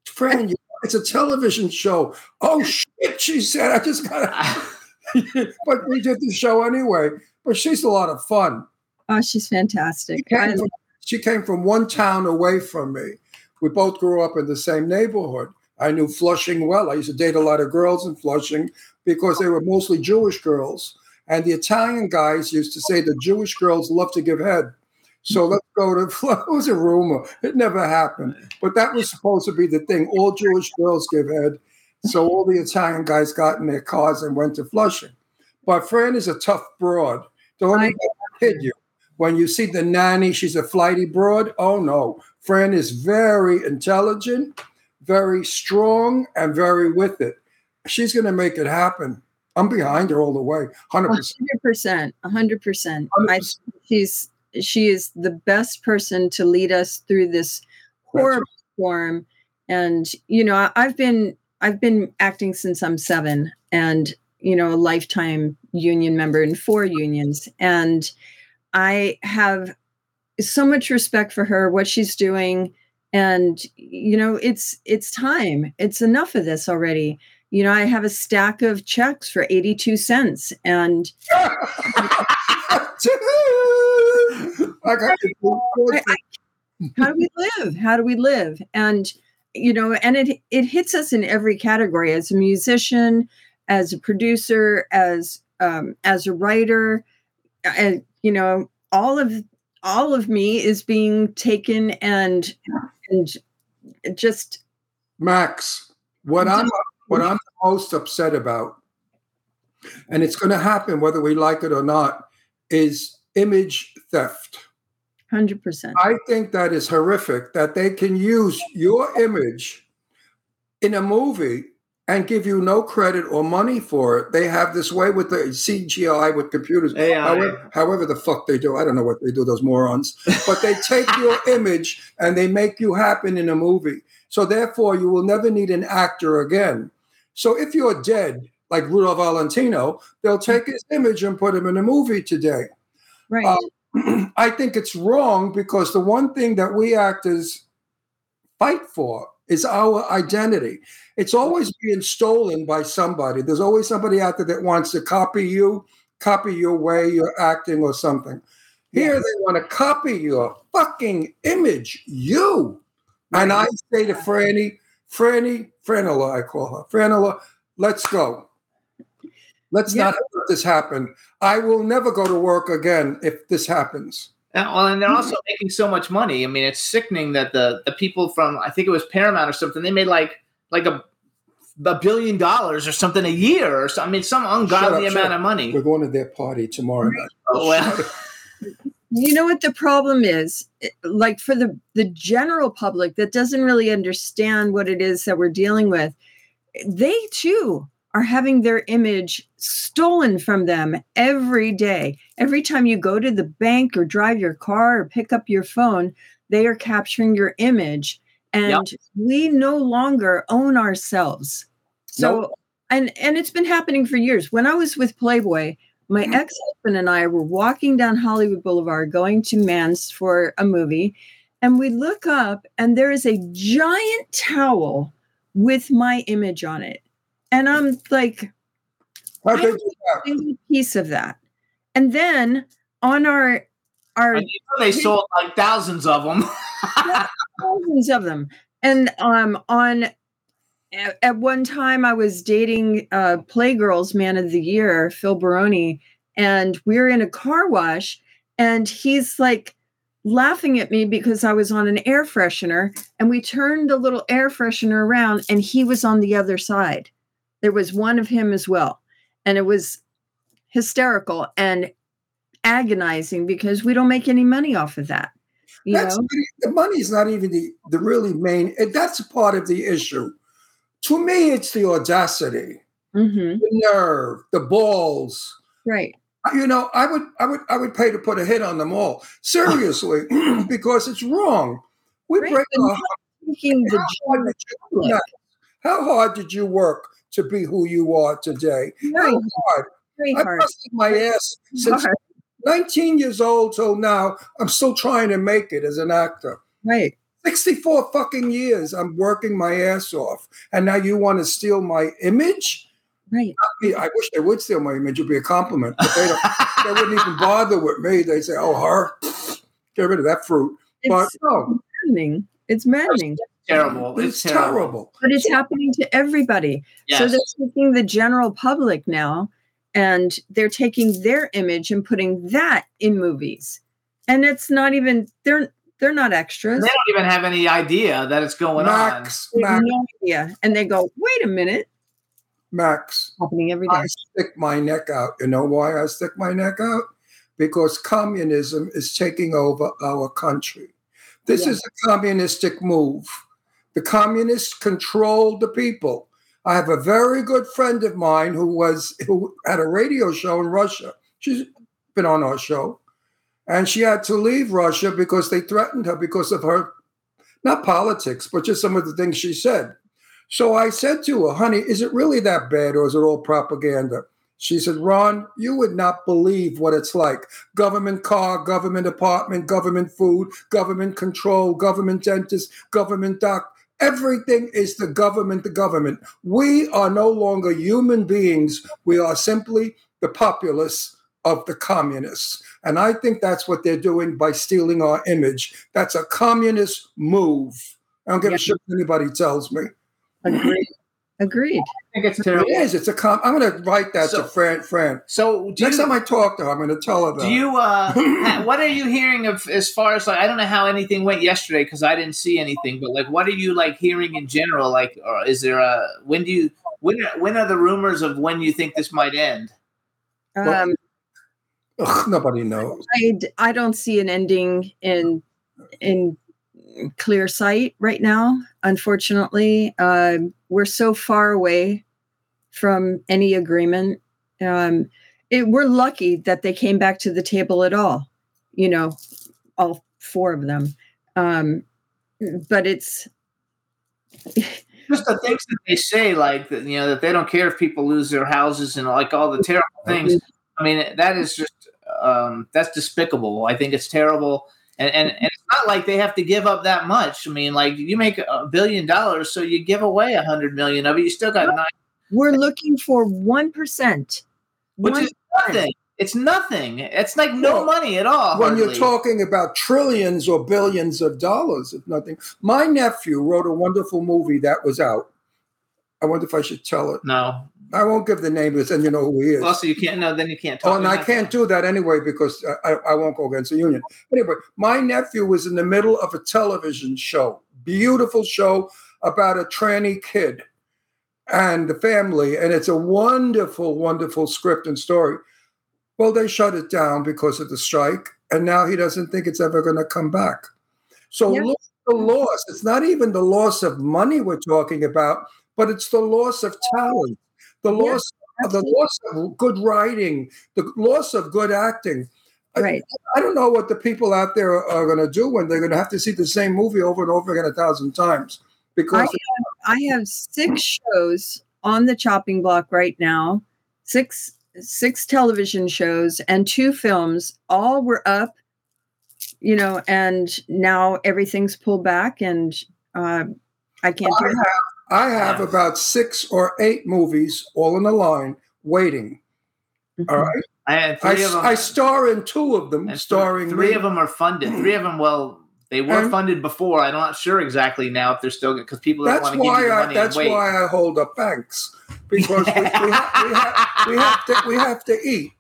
Fran, it's a television show. Oh shit, she said. I just got to. Ah. but we did the show anyway. But she's a lot of fun. Oh, she's fantastic. I, from, she came from one town away from me. We both grew up in the same neighborhood. I knew Flushing well. I used to date a lot of girls in Flushing because they were mostly Jewish girls. And the Italian guys used to say the Jewish girls love to give head. So let's go to it was a rumor. It never happened. But that was supposed to be the thing. All Jewish girls give head. So all the Italian guys got in their cars and went to Flushing. But Fran is a tough broad. Don't I- even kid you. When you see the nanny, she's a flighty broad. Oh no. Fran is very intelligent, very strong, and very with it. She's going to make it happen. I'm behind her all the way, 100%. hundred percent, hundred percent. She's she is the best person to lead us through this horrible storm. And you know, I've been I've been acting since I'm seven, and you know, a lifetime union member in four unions, and I have so much respect for her, what she's doing, and you know, it's it's time. It's enough of this already. You know, I have a stack of checks for 82 cents, and I got to do I- how do we live how do we live and you know and it it hits us in every category as a musician as a producer as um as a writer and you know all of all of me is being taken and and just Max, what I'm what I'm most upset about, and it's going to happen whether we like it or not, is image theft. 100% I think that is horrific that they can use your image in a movie and give you no credit or money for it. They have this way with the CGI with computers. However, however the fuck they do, I don't know what they do, those morons. But they take your image and they make you happen in a movie. So therefore, you will never need an actor again. So if you're dead, like Rudolph Valentino, they'll take his image and put him in a movie today. Right. Uh, I think it's wrong because the one thing that we actors fight for is our identity. It's always being stolen by somebody. There's always somebody out there that wants to copy you, copy your way you're acting or something. Here they want to copy your fucking image, you. And I say to Franny, Franny, Franola, I call her, Franola, let's go. Let's Yeah. not let this happen. I will never go to work again if this happens. And, well, and they're hmm. also making so much money. I mean, it's sickening that the the people from I think it was Paramount or something they made like like a a billion dollars or something a year or something. I mean, some ungodly up, amount of money. We're going to their party tomorrow night. Oh, well. you know what the problem is like for the the general public that doesn't really understand what it is that we're dealing with they too are having their image stolen from them every day. Every time you go to the bank or drive your car or pick up your phone they are capturing your image. And we no longer own ourselves. So Nope. and and it's been happening for years. When i was with playboy my mm-hmm. ex-husband and I were walking down Hollywood Boulevard going to Mann's for a movie and we look up and there is a giant towel with my image on it and I'm like How I big don't is a piece of that and then on our our I mean, they sold like thousands of them. thousands of them. And um, on at, at one time, I was dating uh, Playgirls Man of the Year, Phil Baroni, and we're in a car wash, and he's like laughing at me because I was on an air freshener, and we turned the little air freshener around, and he was on the other side. There was one of him as well, and it was hysterical and agonizing because we don't make any money off of that. You That's know? the money's not even the, the really main. That's part of the issue. To me, it's the audacity, hmm the nerve, the balls. Right. You know, I would, I would, I would pay to put a hit on them all. Seriously, because it's wrong. We Right, break our How hard, you, how hard did you work to be who you are today? Very, hard? very I hard. busted my ass since Hard. 19 years old till now. I'm still trying to make it as an actor. Right. 64 fucking years I'm working my ass off. And now you want to steal my image? Right. I, wish they would steal my image. It'd be a compliment. But they, don't, they wouldn't even bother with me. They say, oh, her, get rid of that fruit. But It's no, maddening. It's maddening. Terrible. it's, terrible. But it's happening to everybody. So they're taking the general public now and they're taking their image and putting that in movies. And it's not even they're they're not extras. they don't even have any idea that it's going Max, They have Max, no idea. And they go, wait a minute, Max. happening every day. I stick my neck out. You know why I stick my neck out? Because communism is taking over our country. This Yeah. is a communistic move. The communists control the people. I have a very good friend of mine who was who had a radio show in Russia. She's been on our show. And she had to leave Russia because they threatened her because of her not politics, but just some of the things she said. So I said to her, honey, is it really that bad or is it all propaganda? She said, Ron, you would not believe what it's like. Government car, government apartment, government food, government control, government dentist, government doc. Everything is the government, the government. We are no longer human beings. We are simply the populace of the communists. And I think that's what they're doing by stealing our image. That's a communist move. I don't give Yeah. a shit what anybody tells me. Agreed. Agreed. I think it's It terrible. is. It's a com. I'm going to write that So- to Fran. Fran. So do Next you, time I talk to her, I'm going to tell her that. do you uh, what are you hearing of as far as like I don't know how anything went yesterday because I didn't see anything, but like what are you like hearing in general? Like, or is there a when do you when when are the rumors of when you think this might end? Um, Ugh, nobody knows. I, I don't see an ending in in clear sight right now. Unfortunately, uh, we're so far away from any agreement. Um, it, we're lucky that they came back to the table at all. You know, all four of them. Um, but it's just the things that they say, like that, you know, that they don't care if people lose their houses and like all the terrible things. I mean, that is just um, that's despicable. I think it's terrible, and, and and not like they have to give up that much. I mean, like you make a billion dollars, so you give away a hundred million of it. You still got nine, we're looking for one percent. which is nothing. It's nothing. It's like no Well, money at all. when you're talking about trillions or billions of dollars, it's nothing. My nephew wrote a wonderful movie that was out. I wonder if I should tell it. no. I won't give the name because then you know who he is. Oh, also, you can't. No, then you can't talk. Oh, and I can't do that anyway because I, I won't go against the union. Anyway, my nephew was in the middle of a television show, beautiful show about a tranny kid and the family, and it's a wonderful, wonderful script and story. Well, they shut it down because of the strike, and now he doesn't think it's ever going to come back. So Yeah. look at the loss. It's not even the loss of money we're talking about, but it's the loss of talent, the Yeah, loss of the loss of good writing, the loss of good acting. I- Right. I don't know what the people out there are, are going to do when they're going to have to see the same movie over and over again a thousand times because I have six shows on the chopping block right now, six six television shows and two films. All were up, you know, and now everything's pulled back, and uh, I can't do I it. have, I have about six or eight movies all in a line waiting. Mm-hmm. All right, I had I, of them. I star in two of them, and starring three me. of them are funded. Three of them, well, they were And- funded before. I'm not sure exactly now if they're still because people don't That's want to give you why the I. money That's and wait. why I hold up banks because we, we, have, we, have, we have to. We have to eat.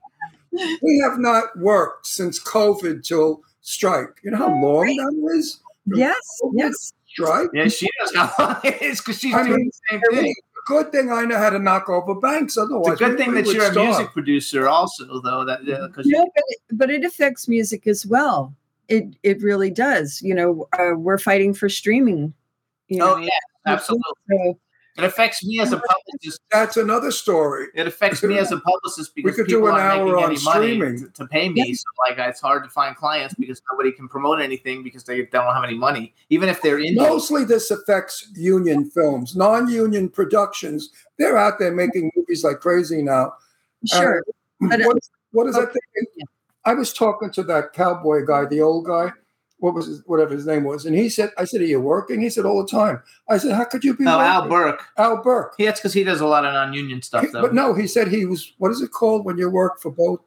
We have not worked since COVID till strike. You know how long that is? Yes, yes. Strike. yeah, she knows how it is because she's I doing mean, the same thing. good thing I know how to knock over banks. Otherwise, It's a good thing that you're a music producer, also, though. That because No, but it, but it affects music as well. It it really does. You know, uh, we're fighting for streaming. You oh know, yeah, absolutely. So, It affects me as a publicist. That's another story. It affects me as a publicist because we could people do an aren't hour making on any money streaming. to, to pay me. So like, it's hard to find clients because nobody can promote anything because they don't have any money, even if they're in. Mostly, this affects union films, non-union productions. They're out there making movies like crazy now. sure. Uh, But, uh, what, what is that thing? I was talking to that cowboy guy, the old guy. What was his, whatever his name was, and he said, "I said, are you working?" He said, "All the time." I said, "How could you be?" Oh, Al? Burke. Al Burke. Yeah, it's because he does a lot of non-union stuff, He- though. but no, he said he was. What is it called when you work for both?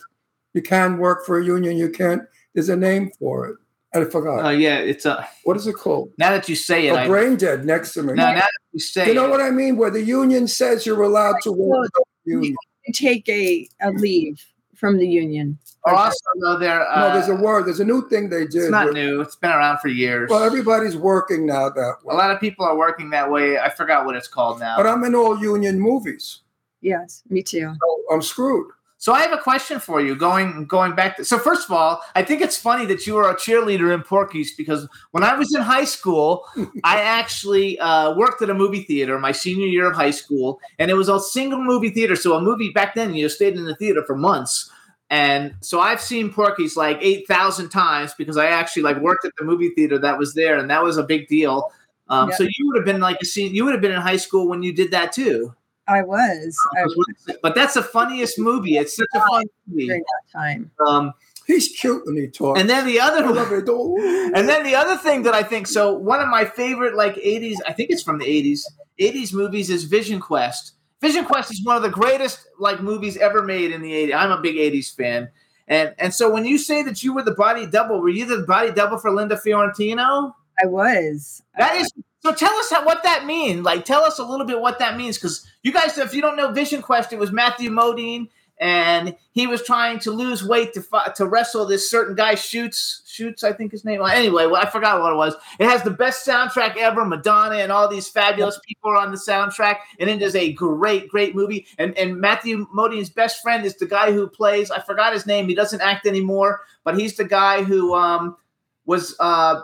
You can work for a union. You can't. There's a name for it. I forgot. Oh yeah, it's a. what is it called? Now that you say it, A I, brain dead next to me. now, now that you say it. you know it, what I mean? Where the union says you're allowed to work for the take a, a leave from the union. or also though there. Uh, no, there's a word. There's a new thing they did. It's not where- new. It's been around for years. Well, everybody's working now that a lot of people are working that way. I forgot what it's called now. But I'm in all union movies, Yes, me too. so I'm screwed. So I have a question for you. Going going back to so first of all, I think it's funny that you were a cheerleader in Porky's because when I was in high school, I actually uh, worked at a movie theater my senior year of high school, and it was a single movie theater. So a movie back then, you stayed in the theater for months. And so I've seen Porky's like eight thousand times because I actually like worked at the movie theater that was there, and that was a big deal. Um, Yeah. So you would have been like a scene, you would have been in high school when you did that too. I was I was But that's the funniest movie. It's such a fun movie. during that time. Um, He's cute when he talks. and then the other I love it. and then the other thing that I think so one of my favorite like 80s I think it's from the 80s 80s movies is Vision Quest. Vision Quest is one of the greatest like movies ever made in the 80s. I'm a big 80s fan. And and so when you say that you were the body double, were you the body double for Linda Fiorentino? I was. That is so. Tell us how, what that means. Like, tell us a little bit what that means, because you guys, if you don't know Vision Quest, it was Matthew Modine, and he was trying to lose weight to fi- to wrestle this certain guy. Shoots, shoots, I think his name. Well, anyway, well, I forgot what it was. It has the best soundtrack ever. Madonna and all these fabulous people are on the soundtrack, and it is a great, great movie. And and Matthew Modine's best friend is the guy who plays. I forgot his name. He doesn't act anymore, but he's the guy who um was uh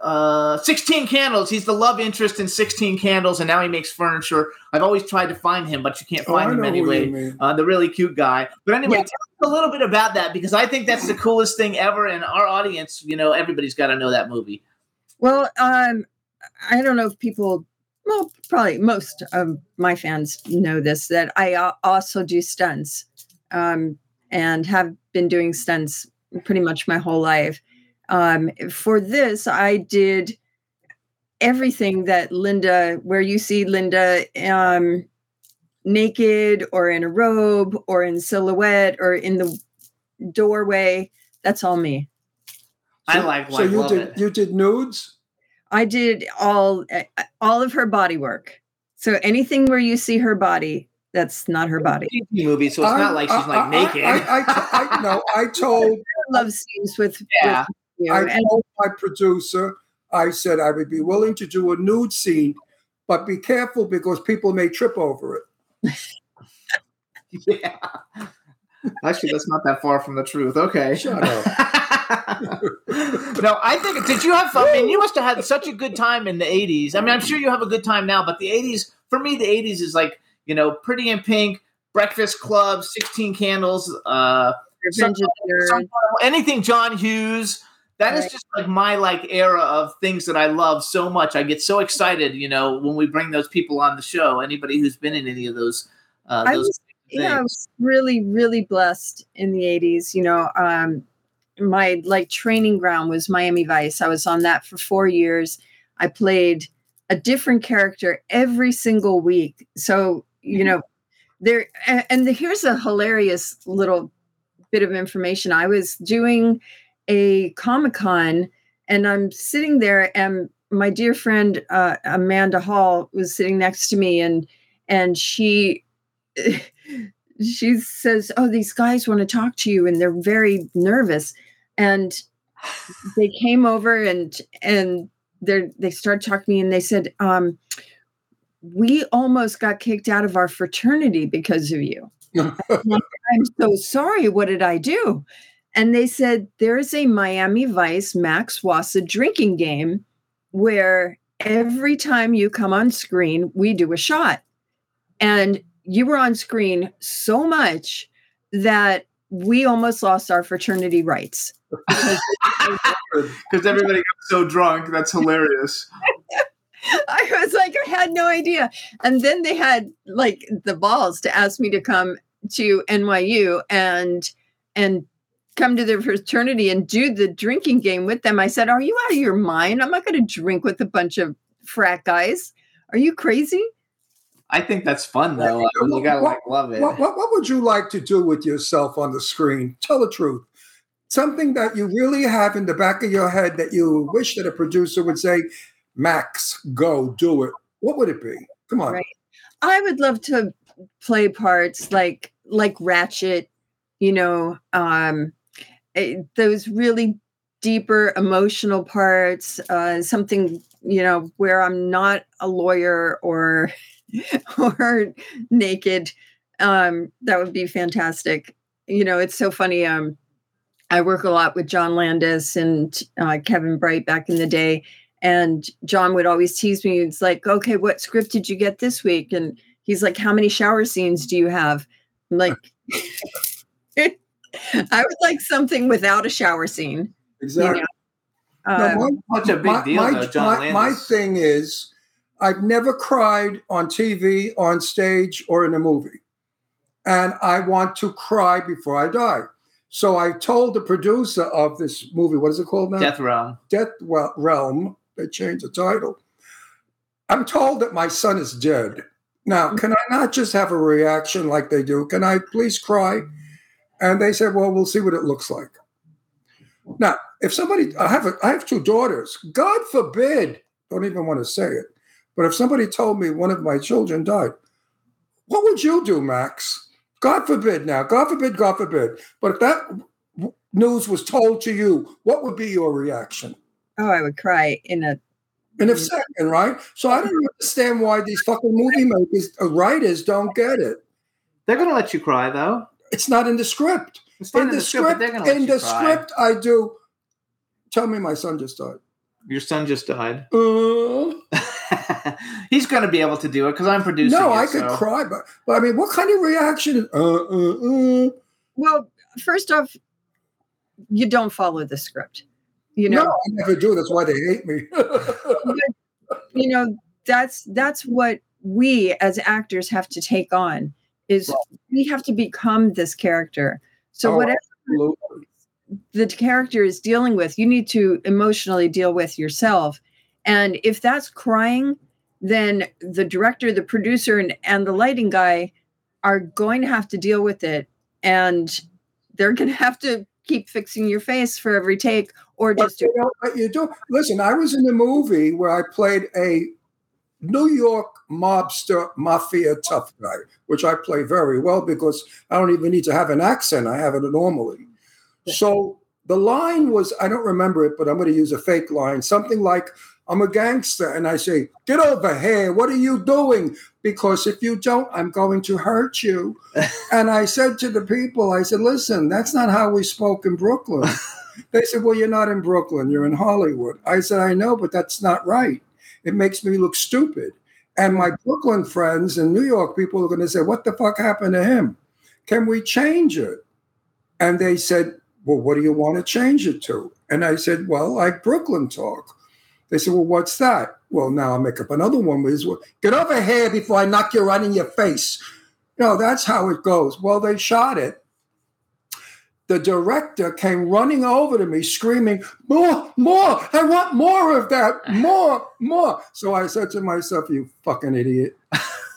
uh, 16 Candles. He's the love interest in 16 Candles, and now he makes furniture. I've always tried to find him, but you can't Oh, find him who you anyway. Uh, the really cute guy. But anyway, Yeah. tell us a little bit about that because I think that's the coolest thing ever. And our audience, you know, everybody's got to know that movie. Well, um, I don't know if people, well, probably most of my fans know this that I also do stunts um, and have been doing stunts pretty much my whole life. Um, for this, I did everything that Linda, where you see Linda um, naked or in a robe or in silhouette or in the doorway. That's all me. I like, So like you did it. you did nudes? I did all uh, all of her body work. So anything where you see her body, that's not her body. PG movie, so it's I- not like she's I- like I- naked. I, I, I, I no, I told I love scenes with, Yeah. with you. I and told my producer, I said I would be willing to do a nude scene, but be careful because people may trip over it. yeah. Actually, that's not that far from the truth. Okay. Shut up. no, I think. Did you have fun? I mean, you must have had such a good time in the '80s. I mean, I'm sure you have a good time now, but the '80s, for me, the '80s is like you know, Pretty in Pink, Breakfast Club, Sixteen Candles, uh, Revenge of the Nerds. some- anything John Hughes. That is Right. just like my like era of things that I love so much. I get so excited, you know, when we bring those people on the show. Anybody who's been in any of those, uh, I those was- yeah, I was really, really blessed in the 80s. You know, um, my like training ground was Miami Vice. I was on that for four years. I played a different character every single week. So, you know, there, and, and the, here's a hilarious little bit of information. I was doing a Comic Con and I'm sitting there and my dear friend uh, Amanda Hall was sitting next to me and and she she says, "Oh, these guys want to talk to you, and they're very nervous." And they came over and and they they started talking to me, and they said, um, "We almost got kicked out of our fraternity because of you." I'm I'm so sorry. What did I do? And they said there's a Miami Vice Max Wasa drinking game where every time you come on screen, we do a shot. And you were on screen so much that we almost lost our fraternity rights. because everybody got so drunk. That's hilarious. I was like, I had no idea. And then they had like the balls to ask me to come to NYU and and come to their fraternity and do the drinking game with them. I said, Are you out of your mind? I'm not going to drink with a bunch of frat guys. Are you crazy? I think that's fun though. I mean, you gotta like love it. What, what, what would you like to do with yourself on the screen? Tell the truth. Something that you really have in the back of your head that you wish that a producer would say, Max, go do it. What would it be? Come on. Right. I would love to play parts like like Ratched, you know, um, those really deeper emotional parts. Uh, something you know where I'm not a lawyer or or naked. Um, that would be fantastic. You know, it's so funny. Um, I work a lot with John Landis and uh, Kevin Bright back in the day, and John would always tease me. It's like, okay, what script did you get this week? And he's like, how many shower scenes do you have? I'm like, I would like something without a shower scene. Exactly. Um, No, Such a big deal, my, though, John my, my thing is, I've never cried on TV, on stage, or in a movie. And I want to cry before I die. So I told the producer of this movie, what is it called now? Death Realm. Death Wel- Realm. They changed the title. I'm told that my son is dead. Now, can I not just have a reaction like they do? Can I please cry? And they said, well, we'll see what it looks like. Now, if somebody, I have, a, I have two daughters. God forbid, don't even want to say it, but if somebody told me one of my children died, what would you do, Max? God forbid now, God forbid, God forbid. But if that news was told to you, what would be your reaction? oh, I would cry in a In a second, right? So I don't understand why these fucking movie makers, uh, writers, don't get it. They're gonna let you cry though. It's not in the script. It's not in in the the script, script, they're gonna let in the cry. script, I do. Tell me, my son just died. Your son just died. Uh, He's going to be able to do it because I'm producing. no, it, I could so- cry, but, but I mean, what kind of reaction? Uh, uh, uh. Well, first off, you don't follow the script. You know, no, I never do. That's why they hate me. you know that's that's what we as actors have to take on is Right. we have to become this character. So Oh, whatever Absolutely. the character is dealing with, you need to emotionally deal with yourself. And if that's crying, then the director, the producer, and, and the lighting guy are going to have to deal with it. And they're going to have to keep fixing your face for every take or But just do you know what you do? Listen, I was in a movie where I played a New York mobster mafia tough guy, which I play very well because I don't even need to have an accent. I have it normally. So the line was, I don't remember it, but I'm going to use a fake line, something like, I'm a gangster. And I say, Get over here. What are you doing? Because if you don't, I'm going to hurt you. and I said to the people, I said, Listen, that's not how we spoke in Brooklyn. They said, Well, you're not in Brooklyn, you're in Hollywood. I said, I know, but that's not right. It makes me look stupid. And my Brooklyn friends and New York people are going to say, What the fuck happened to him? Can we change it? And they said, Well, what do you want to change it to? And I said, Well, like Brooklyn talk. They said, Well, what's that? Well, now I'll make up another one. Is, well, Get over here before I knock you right in your face. No, that's how it goes. Well, they shot it the director came running over to me screaming, More, more, I want more of that, more, more. So I said to myself, You fucking idiot.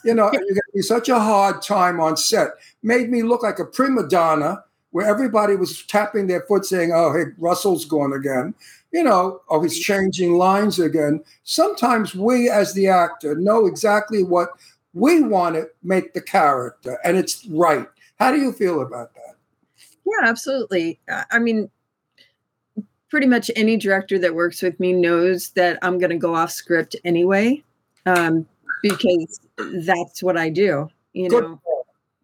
You know, you're going to be such a hard time on set. Made me look like a prima donna where everybody was tapping their foot saying, Oh, hey, Russell's gone again. You know, oh, he's changing lines again. Sometimes we, as the actor, know exactly what we want to make the character, and it's right. How do you feel about that? Yeah, absolutely. I I mean, pretty much any director that works with me knows that I'm going to go off script anyway, um, because that's what I do. You Good know,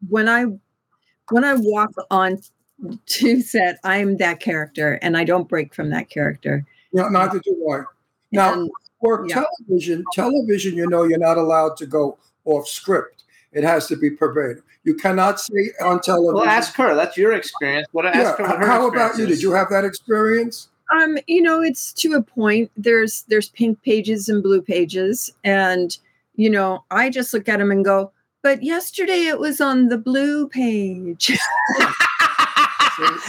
when I when I walk on to set, I'm that character, and I don't break from that character. You not neither do I. Now, And- for yeah. television, television, you know, you're not allowed to go off script. It has to be verbatim. You cannot say on television. Well, ask her. That's your experience. What? yeah. Ask her what her How about you? Did you have that experience? um you know it's to a point there's there's pink pages and blue pages and you know i just look at them and go but yesterday it was on the blue page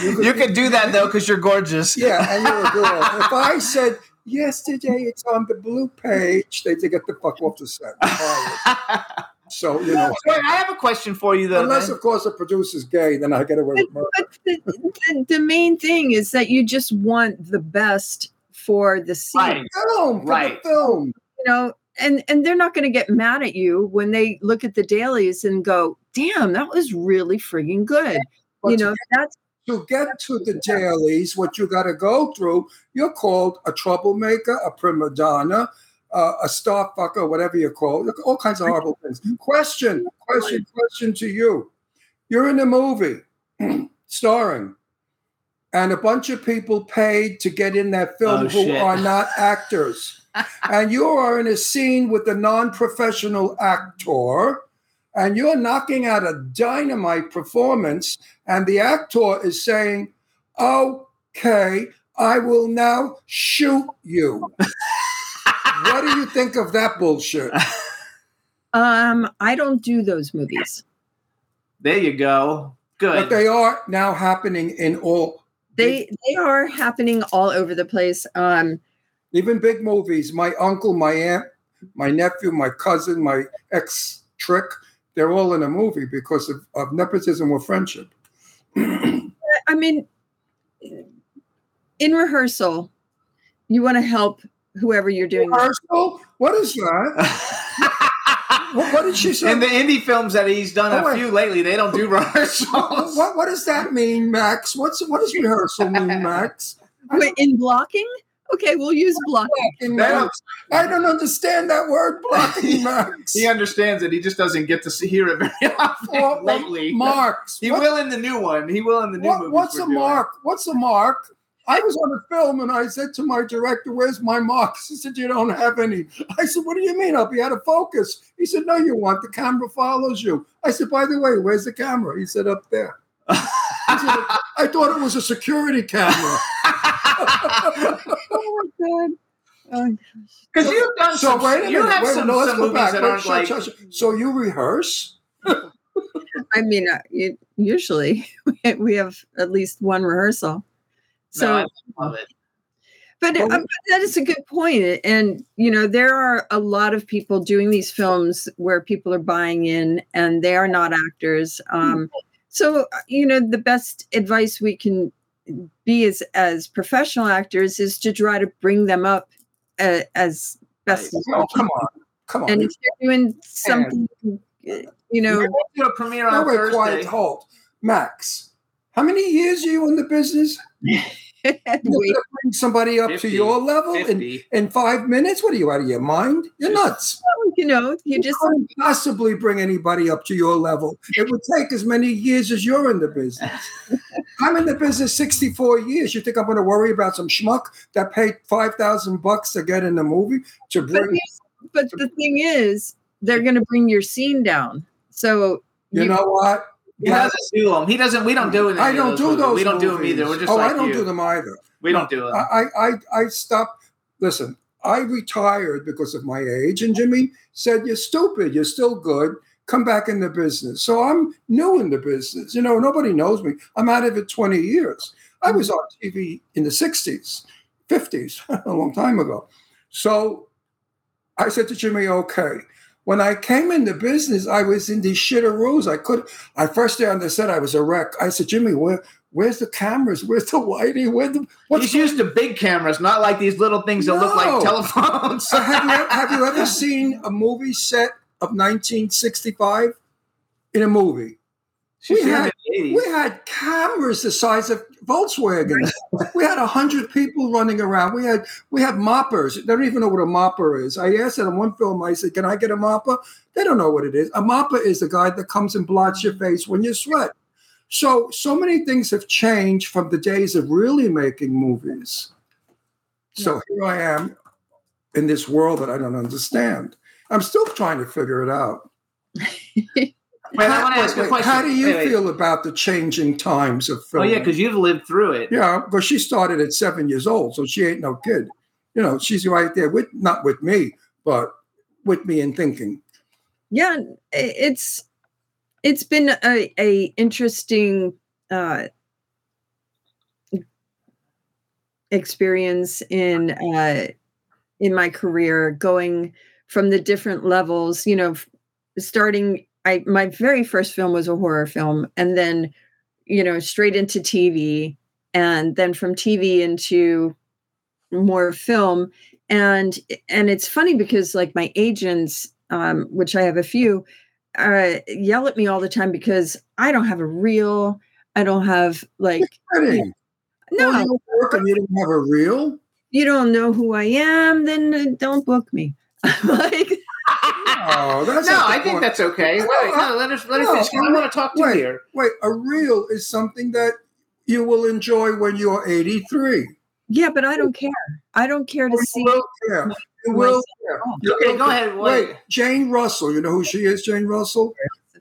you could- can do that though because you're gorgeous. Yeah, and you're a girl. if I said yesterday it's on the blue page, they'd get the fuck off the set. so you know, Wait, I have a question for you though. unless man. of course the producer's gay, then I get away with murder. but the, the, the main thing is that you just want the best for the scene Right. Film, for the Right. film. you know and and they're not going to get mad at you when they look at the dailies and go damn that was really frigging good But you to know that's to get to the dailies, what you got to go through, you're called a troublemaker, a prima donna, uh, a star fucker, whatever you're called, all kinds of horrible things. Question, question, question to you. You're in a movie starring, and a bunch of people paid to get in that film Oh, who shit. are not actors. and you are in a scene with a non professional actor and you're knocking out a dynamite performance, and the actor is saying, Okay, I will now shoot you. what do you think of that bullshit? um i don't do those movies there you go. Good. But they are now happening in all, they they are happening all over the place um even big movies. My uncle, my aunt, my nephew, my cousin, my ex trick, they're all in a movie because of, of nepotism or friendship. i mean in rehearsal you want to help whoever you're doing Rehearsal? What is that? What, what did she say? In the indie films that he's done Oh, a few lately, they don't do rehearsals. what, what does that mean, Max? What's what does rehearsal mean, Max? Wait, in blocking okay we'll use blocking Blocking, Max. I don't understand that word, blocking, Max. He understands it. He just doesn't get to hear it very often Well, lately. Marks. He what, will in the new one. He will in the new what- movies. what's a doing. mark? What's a mark? I was on a film and I said to my director, Where's my marks? He said, You don't have any. I said, What do you mean? I'll be out of focus. He said, No, you want. The camera follows you. I said, By the way, where's the camera? He said, Up there. He said, I thought it was a security camera. Oh my god. Oh, Because you've done So some, wait a you have wait, some, no, let's some go movies back. that Wait, aren't like. shut, shut. So you rehearse? I mean, uh, you, usually we have at least one rehearsal. So, no, I love it. but, uh, but that is a good point. And, you know, there are a lot of people doing these films where people are buying in and they are not actors. Um, so, uh, you know, the best advice we can be as, as professional actors is to try to bring them up uh, as best as Oh, come on. Come on. And if you're doing something, uh, you know, We're going to do a premiere on Thursday. quiet, hold. Max, how many years are you in the business? You're gonna bring somebody up 50. to your level in, 50. in five minutes? What are you out of your mind? You're nuts. you know, you You just couldn't possibly bring anybody up to your level. It would take as many years as you're in the business. I'm in the business 64 years. You think I'm going to worry about some schmuck that paid 5,000 bucks to get in the movie to But, bring? here's- but the thing is, they're going to bring your scene down. So You know what? He doesn't do them. He doesn't. We don't do it. I don't do those. We don't do them either. We're just oh, like I don't you. do them either. We don't do them. I, I, I stopped. Listen, I retired because of my age, and Jimmy said, "You're stupid. You're still good. Come back in the business." So I'm new in the business. You know, nobody knows me. I'm out of it 20 years. I was on TV in the 60s, 50s, a long time ago. So I said to Jimmy, "Okay." When I came into business, I was in these shitteroos. I could. I first day on the set, I was a wreck. I said, "Jimmy, where?" Where's the cameras? Where's the lighting? Where the what's He's used to big cameras, not like these little things that look like telephones. So have, you, have you ever seen a movie set of 1965 in a movie? She's we had- We had cameras the size of Volkswagen. we had a hundred people running around. We had we had moppers. They don't even know what a mopper is. I asked in one film. I said, "Can I get a mopper?" They don't know what it is. A mopper is the guy that comes and blots your face when you sweat. So so many things have changed from the days of really making movies. So here I am in this world that I don't understand. I'm still trying to figure it out. Wait, I want to How- ask you a question. How do you Wait, wait. feel about the changing times of film? Oh yeah, because you've lived through it. Yeah, because she started at seven years old, so she ain't no kid. You know, she's right there with not with me, but with me in thinking. yeah, it's it's been a, a interesting uh, experience in uh, in my career, going from the different levels. You know, starting. I my very first film was a horror film, and then you know straight into TV, and then from TV into more film and and it's funny because like my agents um which i have a few uh yell at me all the time because i don't have a reel i don't have like Kidding. no Oh, you work and you didn't have a reel? you don't know who i am then uh, don't book me like Oh, that's no, not the I think point. that's okay. Wait, wait, no, let us let us No, finish. I want to talk to you here. Wait, a reel is something that you will enjoy when you're 83. yeah but i don't care i don't care to You see will care. You will care. You Okay, go ahead. Wait. Wait, Jane Russell, you know who she is, Jane Russell?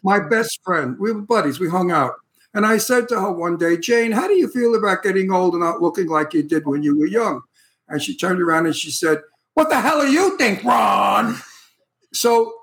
My best friend. We were buddies. We hung out. And I said to her one day, Jane, how do you feel about getting old and not looking like you did when you were young? And she turned around and she said, What the hell do you think, Ron? So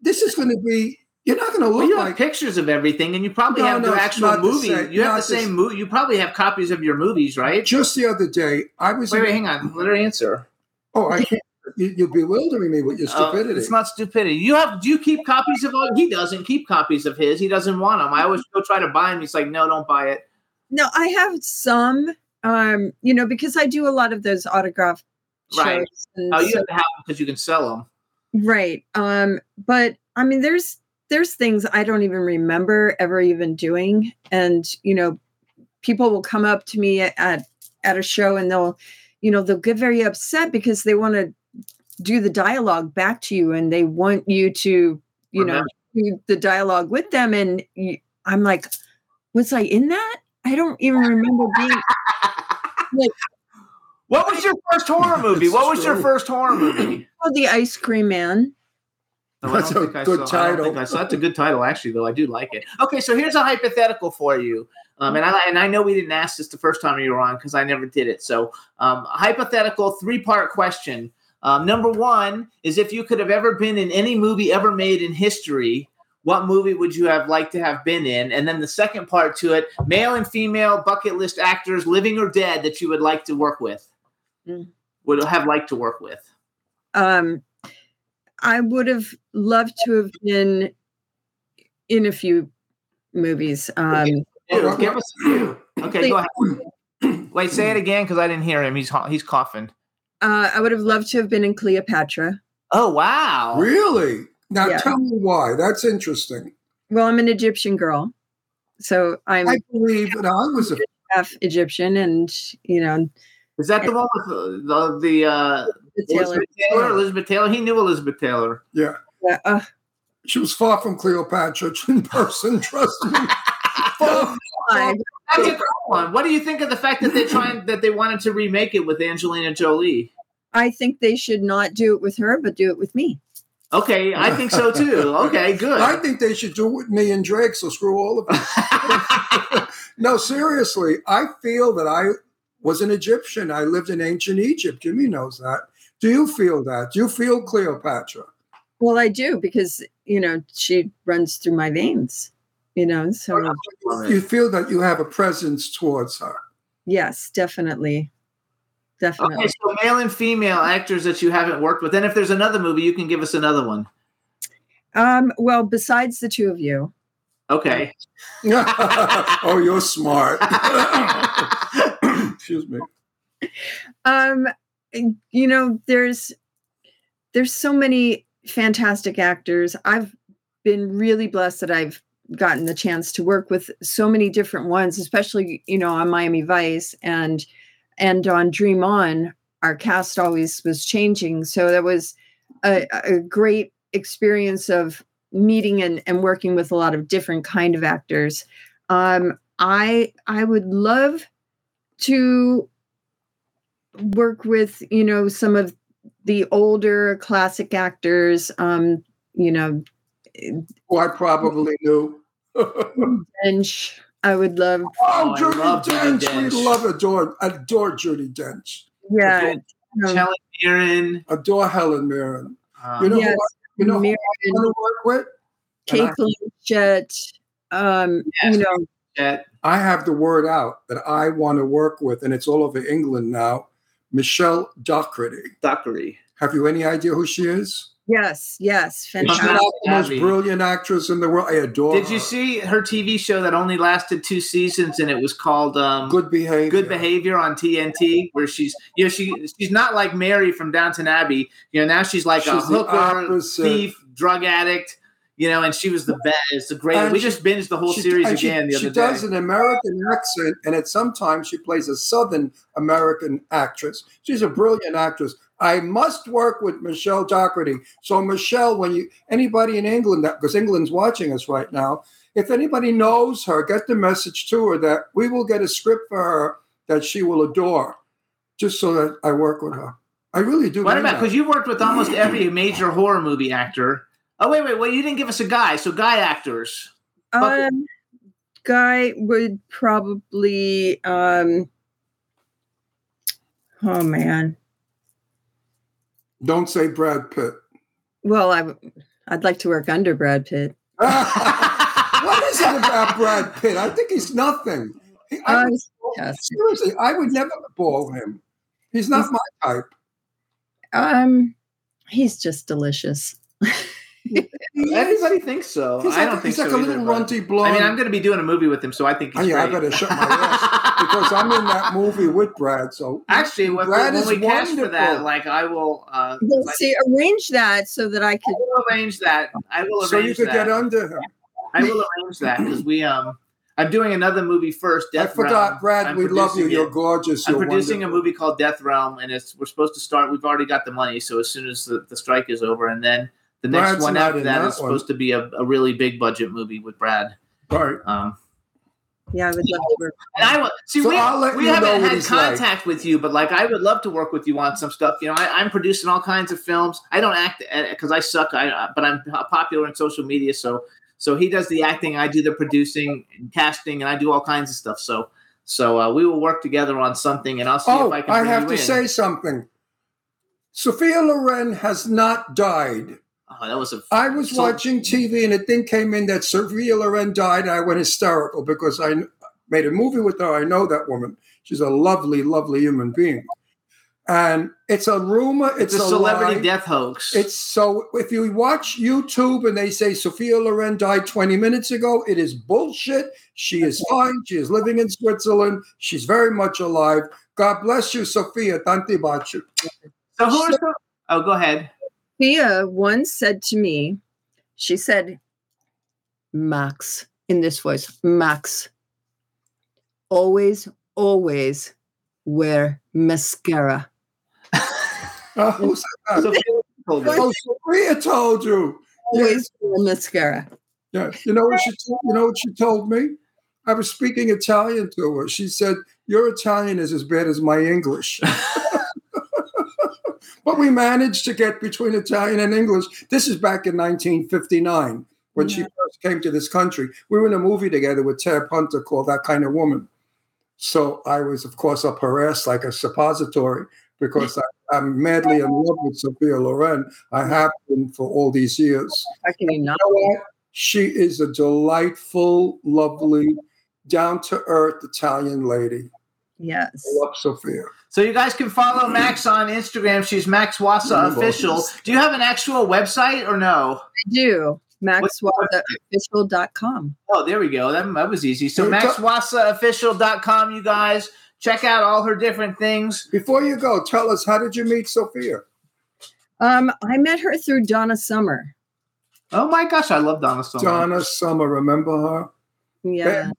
this is going to be, you're not going to Well, look you have pictures of everything, and you probably No, have no, the actual not the movie. same. you have the the same same. movie. You probably have copies of your movies, right? just the other day. I was Wait, in- wait, hang on. Let her answer. Oh, I can't. You, you're bewildering me with your Uh, stupidity. it's not stupidity. You have? Do you keep copies of all? He doesn't keep copies of his. He doesn't want them. I always go try to buy him. He's like, no, don't buy it. no i have some um you know because i do a lot of those autograph shows Right. Oh, you so- have to have them because you can sell them. Right. Um, but I mean there's there's things I don't even remember ever even doing. And, you know, people will come up to me at at a show and they'll, you know, they'll get very upset because they want to do the dialogue back to you and they want you to, you know, do the dialogue with them. And you, I'm like, was I in that? I don't even remember being like What was your first horror movie? It's What was your first horror movie? Oh, the Ice Cream Man. No, That's don't a good saw- title. I saw. That's a good title, actually. Though I do like it. Okay, so here's a hypothetical for you, um, and I and I know we didn't ask this the first time you were on because I never did it. So, um, a hypothetical three part question. Um, number one is if you could have ever been in any movie ever made in history, what movie would you have liked to have been in? And then the second part to it, male and female bucket list actors, living or dead, that you would like to work with. Would have liked to work with. Um, I would have loved to have been in a few movies. Um, Ew, give us a few. Okay, go ahead. Wait, say it again because I didn't hear him. He's he's coughing. uh, I would have loved to have been in Cleopatra. Oh wow! Really? Now Yeah. tell me why. That's interesting. Well, I'm an Egyptian girl, so I'm I believe that I was a half Egyptian, and you know, Is that the one with the the, the uh, the Taylor. Elizabeth Taylor? Elizabeth Taylor. He knew Elizabeth Taylor. yeah. Yeah, uh, She was far from Cleopatra in person. Trust me. Far I- That's a cool one. What do you think of the fact that they trying that they wanted to remake it with Angelina Jolie? I think they should not do it with her, but do it with me. Okay, I think so too. Okay, good. I think they should do it with me and Drake. So screw all of it. no, seriously, I feel that I was an Egyptian. I lived in ancient Egypt. Jimmy knows that. Do you feel that? Do you feel Cleopatra? Well, I do because you know she runs through my veins. You know, so You feel that you have a presence towards her. yes, definitely, definitely. okay, so male and female actors that you haven't worked with. And if there's another movie, you can give us another one. Um, well, besides the two of you, Okay. oh, you're smart. Excuse me. um, you know, there's there's so many fantastic actors. I've been really blessed that I've gotten the chance to work with so many different ones, especially you know on Miami Vice and and on Dream On. Our cast always was changing, so that was a, a great experience of meeting and, and working with a lot of different kind of actors. Um, I I would love to work with you know some of the older classic actors. Um, you know, Who I probably knew. Dench. I would love. Oh, Oh, Judi love Judi Dench. Dench. We love, adore, adore Judi Dench. Yeah. um, Helen Mirren. Adore Helen Mirren. Um, You know, yes, who, I- you know who I want to work with? Kate And Blanchett. Um, Yes. you know, Jet. I have the word out that I want to work with, and it's all over England now. Michelle Dockery. Dockery. Have you any idea who she is? yes, yes, She's fantastic. not the most brilliant actress in the world. I adore Did her. you see her TV show that only lasted two seasons and it was called um, Good behavior. Good Behavior on TNT, where she's you know she she's not like Mary from Downton Abbey. You know now she's like a She's the hooker, thief, drug addict. You know, and she was the best. It's a great. And we she- just binged the whole She- series and she- again the she other does an American accent, and at sometimes she plays a Southern American actress. She's a brilliant actress. I must work with Michelle Dockery. So, Michelle, when you anybody in England, that because England's watching us right now, if anybody knows her, get the message to her that we will get a script for her that she will adore, just so that I work with her. I really do. What about because you worked with almost every major horror movie actor? Oh wait, wait, wait! You didn't give us a guy. So guy actors. Um, guy would probably. Um, oh man. Don't say Brad Pitt. Well, I'd like to work under Brad Pitt. what is it about Brad Pitt? I think he's nothing. He- I Uh, would- yes. seriously, I would never ball him. He's not my type. Um, he's just delicious. Everybody thinks so. He's I like, don't think he's like a either, little but- runty blonde. I mean, I'm going to be doing a movie with him, so I think Oh, he's yeah, I great. better shut my ass because I'm in that movie with Brad. So Actually, when, Brad when is we cast for that, like I will, uh, Well, like, see, arrange that so that I I could. will arrange that. I will Arrange so you could that. get under him. I will arrange that because we um, I'm doing another movie first. I Death forgot, Realm. Brad. I'm we love you. producing You're gorgeous. I'm You're producing wonderful. a movie called Death Realm, and it's we're supposed to start. We've already got the money, so as soon as the, the strike is over, and then the next Brad's one after that that is supposed to be a, a really big budget movie with Brad. Right. Um, Yeah, I would love to work. And I will see. So we, we haven't had he's like. contact with you, but like I would love to work with you on some stuff. You know, I, I'm producing all kinds of films. I don't act because I suck. I uh, but I'm popular in social media, so so he does the acting, I do the producing and casting, and I do all kinds of stuff. So so uh, we will work together on something, and I'll see Oh, if I can. I have you to in. say something. Sophia Loren has not died. Oh, that was a. I was so- watching TV and a thing came in that Sophia Loren died, and I went hysterical because I made a movie with her. I know that woman. She's a lovely, lovely human being. And it's a rumor. It's It's, a celebrity lie. death hoax. It's so if you watch YouTube and they say Sophia Loren died 20 minutes ago, it is bullshit. She is fine. She is living in Switzerland. She's very much alive. God bless you, Sophia. Tanti baci. so who are some, Oh, go ahead. Thea once said to me, she said, Max, in this voice, Max, always, always wear mascara. Uh, who said that? Sophia told. Oh, Sophia told you. Always wear mascara. Yeah, you know what she told, you know what she told me? I was speaking Italian to her. She said, "Your Italian is as bad as my English." but we managed to get between Italian and English. This is back in 1959 when she first came to this country. We were in a movie together with Tab Hunter called That Kind of Woman. So I was, of course, up her ass like a suppository because I, I'm madly in love with Sophia Loren. I have been for all these years. How can you know what? She is a delightful, lovely, down to earth Italian lady. Yes. I love Sophia. So you guys can follow Max on Instagram. She's Max Wasa official. Do you have an actual website or no? I do. MaxWasaofficial.com. Oh, there we go. That, that was easy. So There you go. MaxWasaofficial.com, you guys check out all her different things. Before you go, tell us how did you meet Sophia? Um, I met her through Donna Summer. Oh my gosh, I love Donna Summer. Donna Summer, remember her? Yeah. Bad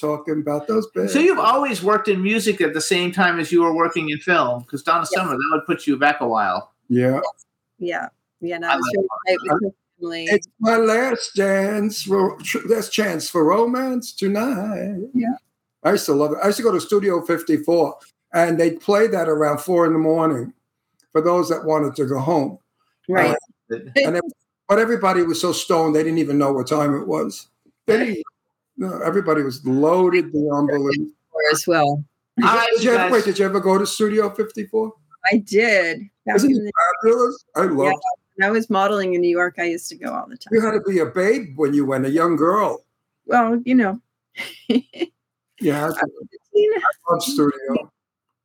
talking about those bad. So you've always worked in music at the same time as you were working in film, because Donna Summer that would put you back a while. yeah. Yeah. Yeah. And I I was like very tight with her family. It's my last dance for last chance for romance tonight. Yeah. I used to love it. I used to go to Studio 54 and they'd play that around four in the morning for those that wanted to go home. Right. And it, but everybody was so stoned they didn't even know what time it was. They didn't, no, everybody was loaded beyond belief. as well. All right, Did you you ever, wait, did you ever go to Studio 54? I did. Back Isn't in it fabulous? I love Yeah. it. when I was modeling in New York. I used to go all the time. You had to be a babe when you went, a young girl. Well, you know. Yeah, I love Studio.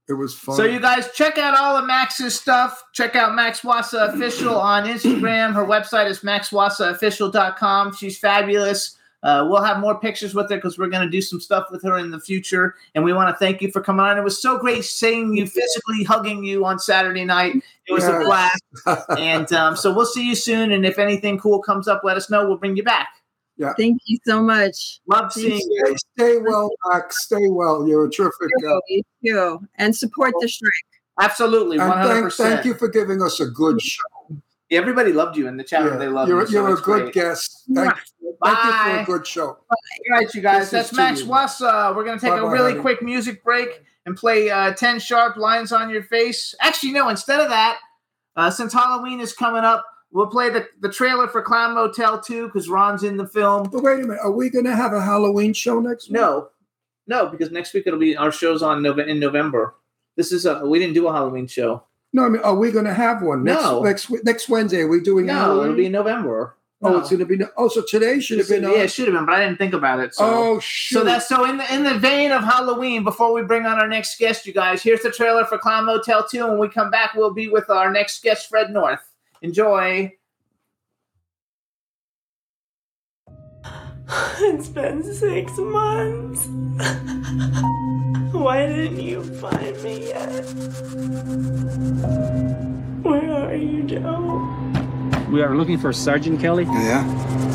It was fun. So you guys check out all of Max's stuff. Check out Max Wasa Official on Instagram. Her website is maxwasaofficial.com. She's fabulous. Uh, we'll have more pictures with her because we're going to do some stuff with her in the future. And we want to thank you for coming on. It was so great seeing you physically hugging you on Saturday night. It was a blast. And um, so we'll see you soon. And if anything cool comes up, let us know. We'll bring you back. Yeah. Thank you so much. Love seeing you. Stay, stay well, Max. Stay well. You're a terrific guy. You too. And support the strike. Absolutely. 100%. thank, thank you for giving us a good show. Everybody loved you in the chat room. Yeah, They love you're you. You're a good great. guest. Thank, you. thank you for a good show. All right, you guys. This That's is Max to you. Wasa. We're going to take a Bye-bye, really honey. quick music break and play uh, 10 sharp lines on your face. Actually, no, instead of that, uh, since Halloween is coming up, we'll play the, the trailer for Clown Motel 2 because Ron's in the film. But wait a minute. Are we going to have a Halloween show next week? No, no, because next week it'll be our show's on Nove- in November. This is a, we didn't do a Halloween show. No, I mean, are we going to have one next No. next next Wednesday? Are we doing No, Halloween? it'll be in November. oh, No. it's going to be. No- Oh, so today should have been. yeah, on- it should have been, but I didn't think about it. So. oh, shoot. So that's so in the in the vein of Halloween. Before we bring on our next guest, you guys, here's the trailer for Clown Motel 2. And when we come back, we'll be with our next guest, Fred North. Enjoy. It's been six months. Why didn't you find me yet? Where are you, Joe? We are looking for Sergeant Kelly. Yeah.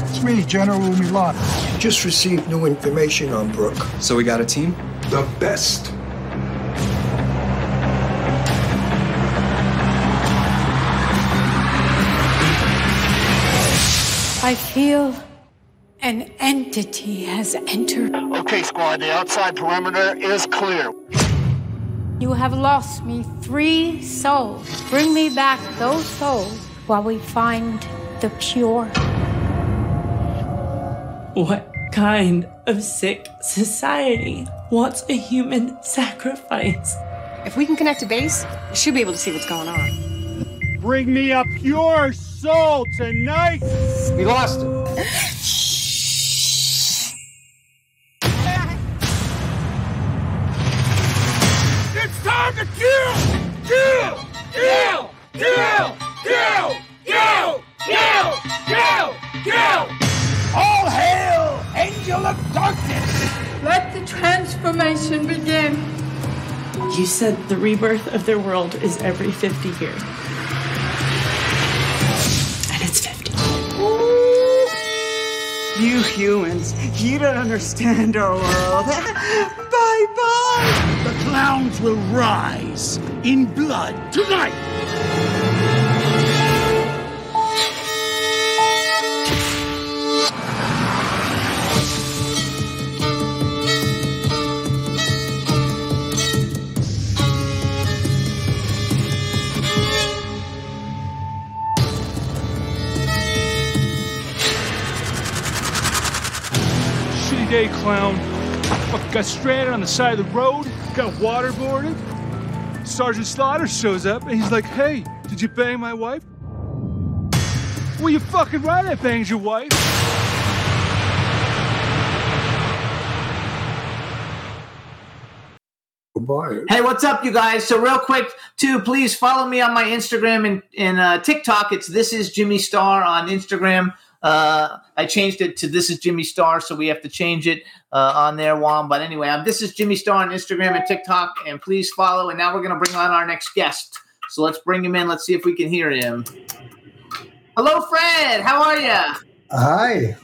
It's me, General Milan. Just received new information on Brooke. So we got a team? The best. I feel An entity has entered. Okay, squad, the outside perimeter is clear. You have lost me three souls. Bring me back those souls while we find the pure. What kind of sick society wants a human sacrifice? If we can connect to base, we should be able to see what's going on. Bring me a pure soul tonight! We lost him. Kill! Kill! Kill! Kill! Kill! Kill! Kill! Kill! All hail, angel of darkness! Let the transformation begin. You said the rebirth of their world is every 50 years. And it's 50. You humans, you don't understand our world. bye bye! The clowns will rise in blood tonight! Day, clown. Fuck, got stranded on the side of the road, got waterboarded. Sergeant Slaughter shows up and he's like, hey, did you bang my wife? Well, you fucking right, I banged your wife. Goodbye. Hey, what's up, you guys? So, real quick, too, please follow me on my Instagram and, and uh, TikTok. It's This Is Jimmy Star on Instagram. Uh, I changed it to This Is Jimmy Star, so we have to change it uh, on there, Juan. But anyway, um, This Is Jimmy Star on Instagram and TikTok, and please follow. And now we're going to bring on our next guest. So, let's bring him in. Let's see if we can hear him. Hello, Fred. How are you? Hi.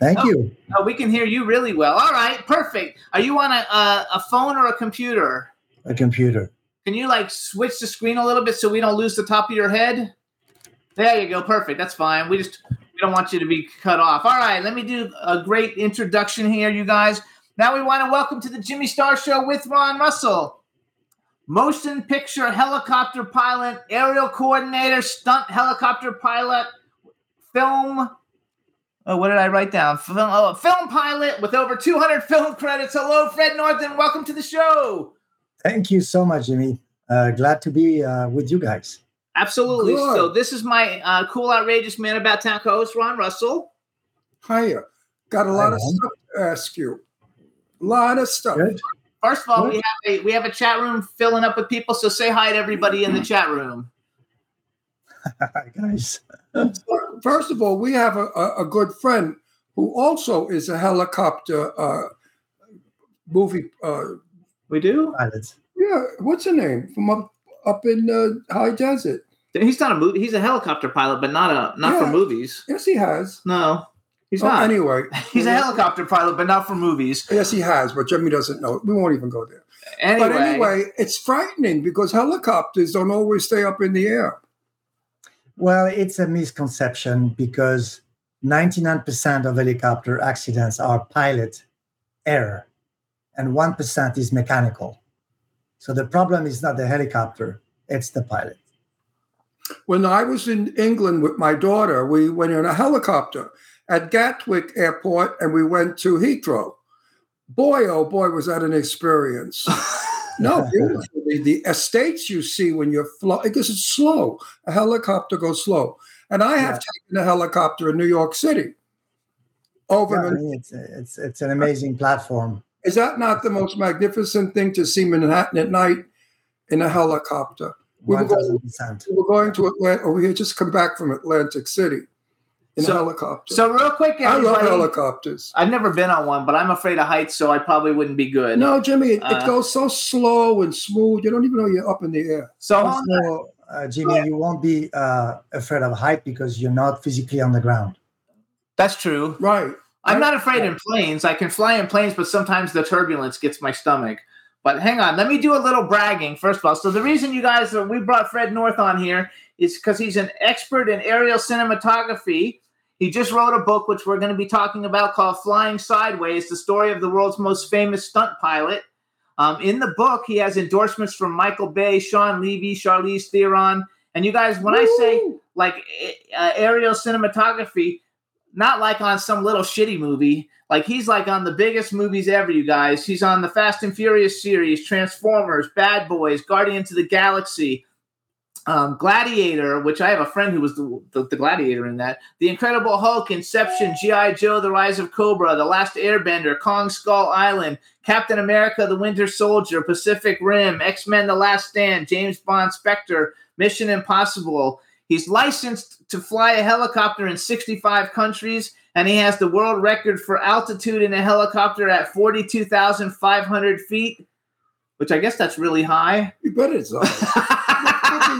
Thank you. Oh, we can hear you really well. All right, perfect. Are you on a, a, a phone or a computer? A computer. Can you like switch the screen a little bit so we don't lose the top of your head? There you go. Perfect. That's fine. We just don't want you to be cut off. All right, let me do a great introduction here, you guys. Now we want to welcome to the Jimmy Star Show with Ron Russell. Motion picture helicopter pilot, aerial coordinator, stunt helicopter pilot, film. Oh, what did I write down? Film, oh, film pilot with over 200 film credits. Hello, Fred North. Welcome to the show. Thank you so much, Jimmy. Uh, glad to be uh, with you guys. Absolutely. Good. So this is my uh, cool, outrageous man about town co-host, Ron Russell. Hiya. Got a lot of Hi, Ron. stuff to ask you. A lot of stuff. Good. First of all, we have a we have a chat room filling up with people. So say hi to everybody in the chat room. Hi, guys. First of all, we have a, a, a good friend who also is a helicopter uh, movie. Uh, We do. Pilots. yeah, what's her name from up up in uh, high desert? He's not a movie. He's a helicopter pilot, but not a not for movies. Yes, he has. No, he's Oh, not. anyway, He's a helicopter pilot, but not for movies. yes, he has, but Jimmy doesn't know. We won't even go there. Anyway, But anyway, it's frightening because helicopters don't always stay up in the air. Well, it's a misconception because 99% of helicopter accidents are pilot error and 1% is mechanical. So the problem is not the helicopter, it's the pilot. When I was in England with my daughter, we went in a helicopter at Gatwick Airport and we went to Heathrow. Boy, oh boy, was that an experience. no. The, the estates you see when you're flying, because it's slow. A helicopter goes slow. And I have taken a helicopter in New York City. Over Yeah, I mean, it's, it's, it's an amazing platform. Is that not the most magnificent thing to see Manhattan at night in a helicopter? We were, going, we were going to Atlanta, or we had just come back from Atlantic City in So- a helicopter. so real quick, I love helicopters. I've never been on one, but I'm afraid of heights, so I probably wouldn't be good. No, Jimmy, it, Uh, it goes so slow and smooth. You don't even know you're up in the air. So Also, uh, Jimmy, you won't be uh, afraid of height because you're not physically on the ground. that's true. Right. I'm not afraid in planes. I can fly in planes, but sometimes the turbulence gets my stomach. But hang on, let me do a little bragging first of all. So the reason you guys we brought Fred North on here is because he's an expert in aerial cinematography. He just wrote a book, which we're going to be talking about, called Flying Sideways The Story of the World's Most Famous Stunt Pilot. Um, in the book, he has endorsements from Michael Bay, Shawn Levy, Charlize Theron. And you guys, when I say like uh, aerial cinematography, not like on some little shitty movie. Like he's like on the biggest movies ever, you guys. He's on the Fast and Furious series, Transformers, Bad Boys, Guardians of the Galaxy, um, Gladiator, which I have a friend who was the, the, the Gladiator in that. The Incredible Hulk, Inception, G.I. Joe, The Rise of Cobra, The Last Airbender, Kong Skull Island, Captain America, The Winter Soldier, Pacific Rim, X Men, The Last Stand, James Bond, Spectre, Mission Impossible. He's licensed to fly a helicopter in 65 countries, and he has the world record for altitude in a helicopter at 42,500 feet, which I guess that's really high. You bet it's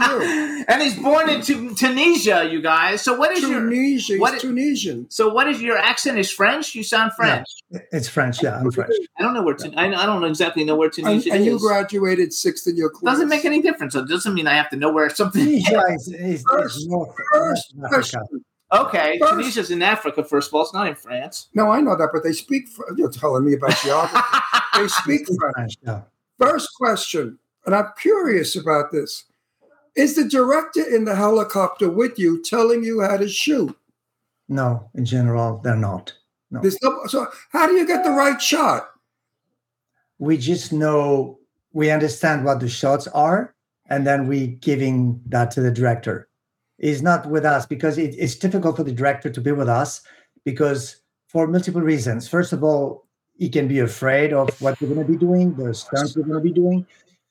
and he's born in Tu- Tunisia, you guys. So what is Tunisia, your what he's Tunisian? So what is your accent? Is French? You sound French. It's French. Yeah, I'm French. I don't know where. Tun- I I don't exactly know where And, Tunisia and you graduated sixth in your class. Doesn't make any difference. It doesn't mean I have to know where something. Tunisia is, is, is North, North Africa. Okay, First- Tunisia's in Africa. First of all, it's not in France. No, I know that, but they speak. You're telling me about geography. they speak French. French. Yeah. First question, and I'm curious about this: Is the director in the helicopter with you, telling you how to shoot? No, in general, they're not. No. No, so how do you get the right shot? we just know we understand what the shots are and then we giving that to the director he's not with us because it, it's difficult for the director to be with us because for multiple reasons first of all he can be afraid of what we're going to be doing the stunts we're going to be doing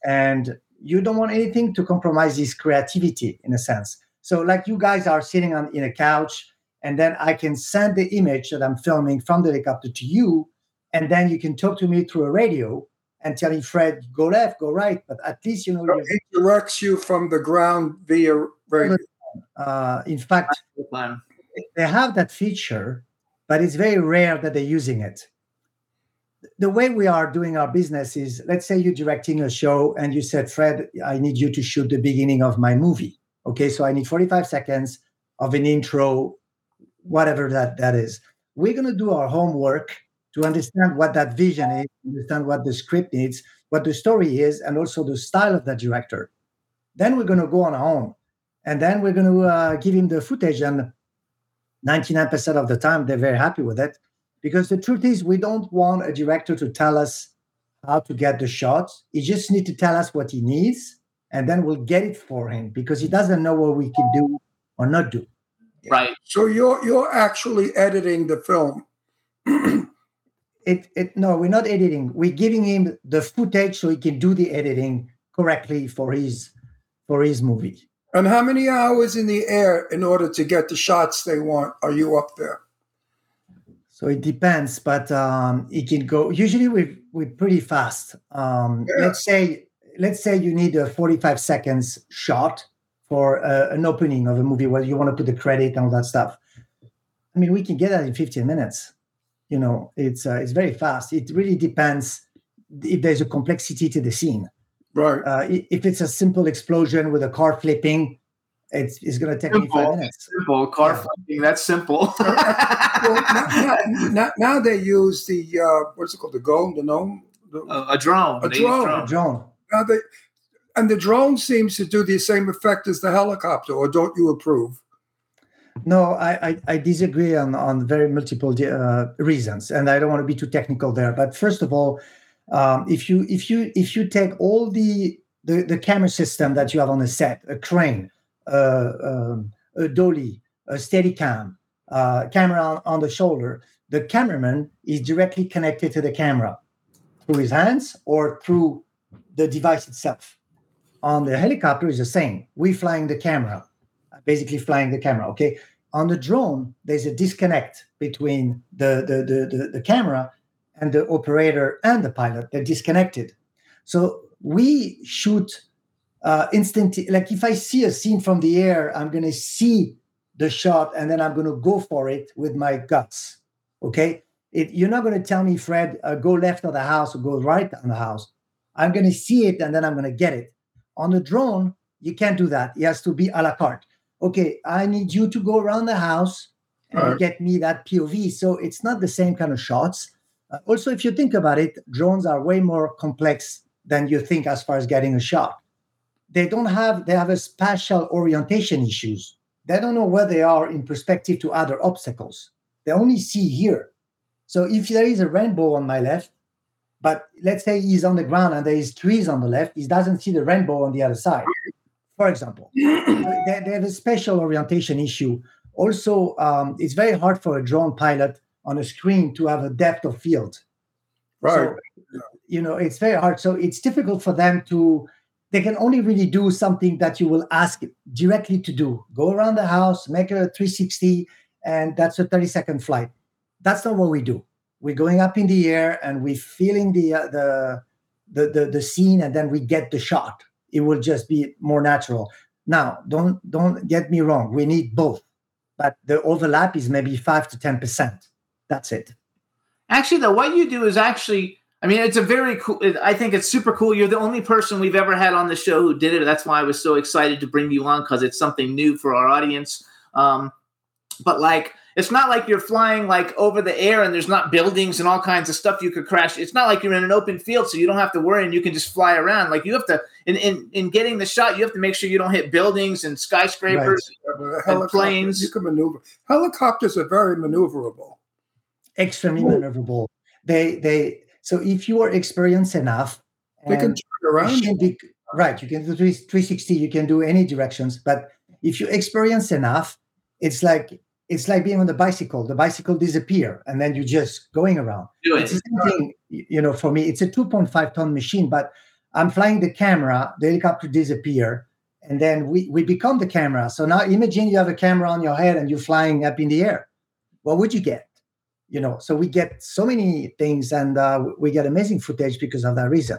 and you don't want anything to compromise his creativity in a sense so like you guys are sitting on in a couch and then i can send the image that i'm filming from the helicopter to you and then you can talk to me through a radio and tell me, Fred, go left, go right. But at least you know. So you're- directs you from the ground via radio. Uh, in fact, they have that feature, but it's very rare that they're using it. The way we are doing our business is, let's say you're directing a show and you said, Fred, I need you to shoot the beginning of my movie. Okay, so I need 45 seconds of an intro, whatever that that is. We're going to do our homework to understand what that vision is, understand what the script needs, what the story is, and also the style of that director. Then we're going to go on our own, and then we're going to uh, give him the footage. And 99% of the time, they're very happy with it, because the truth is, we don't want a director to tell us how to get the shots. He just needs to tell us what he needs, and then we'll get it for him because he doesn't know what we can do or not do. Right. So you're you're actually editing the film. it it no we're not editing we're giving him the footage so he can do the editing correctly for his for his movie And how many hours in the air in order to get the shots they want are you up there? So it depends but um it can go usually we we're pretty fast. Um Yeah. let's say let's say you need a 45 seconds shot for uh, an opening of a movie where you want to put the credit and all that stuff. I mean we can get that in 15 minutes. You know it's uh, it's very fast. It really depends if there's a complexity to the scene. Right. uh, if it's a simple explosion with a car flipping it's, it's going to take me five minutes Simple. Car flipping. That's simple. Well, now, now- now- now they use the uh, what's it called? The gnome, the gnome, the, a, a drone. a They drone. a drone Now they, and the drone seems to do the same effect as the helicopter. Or don't you approve? No, I, I, I disagree on, on very multiple uh, reasons, and I don't want to be too technical there. But first of all, um, if you if you if you take all the, the the camera system that you have on the set, a crane, uh, um, a dolly, a Steadicam, uh, camera on, on the shoulder, the cameraman is directly connected to the camera through his hands or through the device itself. On the helicopter is the same. We flying the camera basically flying the camera. Okay. On the drone, there's a disconnect between the, the, the, the, the camera and the operator and the pilot. They're disconnected. So we shoot uh, instantly. Like if I see a scene from the air, I'm going to see the shot and then I'm going to go for it with my guts. Okay. It, you're not going to tell me, Fred, uh, go left of the house or go right on the house. I'm going to see it and then I'm going to get it. On the drone, you can't do that. It has to be a la carte okay, I need you to go around the house and Right. get me that POV. So it's not the same kind of shots. Uh, also, if you think about it, drones are way more complex than you think as far as getting a shot. They don't have they have a spatial orientation issues. They don't know where they are in perspective to other obstacles. They only see here. So if there is a rainbow on my left, but let's say he's on the ground and there is trees on the left, he doesn't see the rainbow on the other side, for example. they, they have a spatial orientation issue. Also, um, it's very hard for a drone pilot on a screen to have a depth of field. Right. So, you know, it's very hard. So it's difficult for them to, they can only really do something that you will ask directly to do. Go around the house, make a 360, and that's a 30 second flight. That's not what we do. We're going up in the air and we're feeling the, uh, the, the, the, the scene and then we get the shot. It will just be more natural. Now, don't don't get me wrong. We need both, but the overlap is maybe five to ten percent. That's it. Actually, though, what you do is actually, I mean, it's a very cool. I think it's super cool. You're the only person we've ever had on the show who did it. That's why I was so excited to bring you on because it's something new for our audience. Um, but like, it's not like you're flying like over the air and there's not buildings and all kinds of stuff you could crash. It's not like you're in an open field, so you don't have to worry and you can just fly around. Like you have to, in in, in getting the shot, you have to make sure you don't hit buildings and skyscrapers But a and planes. You can maneuver. Helicopters are very maneuverable. Extremely maneuverable. They they so if you are experienced enough, They can turn around. you be- right. You can do 360. You can do any directions, but if you experience enough, it's like it's like being on the bicycle. The bicycle disappear, and then you're just going around. Do It's the same thing, you know. For me, it's a 2.5 ton machine, but I'm flying the camera. The helicopter disappear, and then we we become the camera. So now imagine you have a camera on your head and you're flying up in the air. What would you get? You know. So we get so many things, and uh, we get amazing footage because of that reason.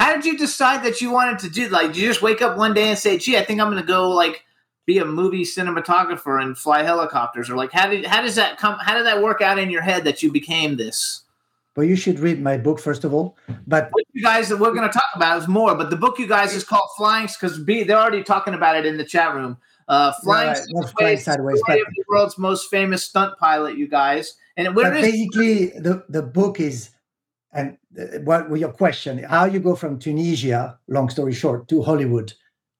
How did you decide that you wanted to do like did you just wake up one day and say, gee, I think I'm gonna go like be a movie cinematographer and fly helicopters? Or like how did how does that come how did that work out in your head that you became this? well you should read my book first of all. But What you guys that we're gonna talk about is more, but the book you guys is called Flying because B they're already talking about it in the chat room. Uh Flying not Flying Sideways, Sideways, but- the world's most famous stunt pilot, you guys. And where but is basically the, the book is and uh, what your question how you go from tunisia long story short to hollywood.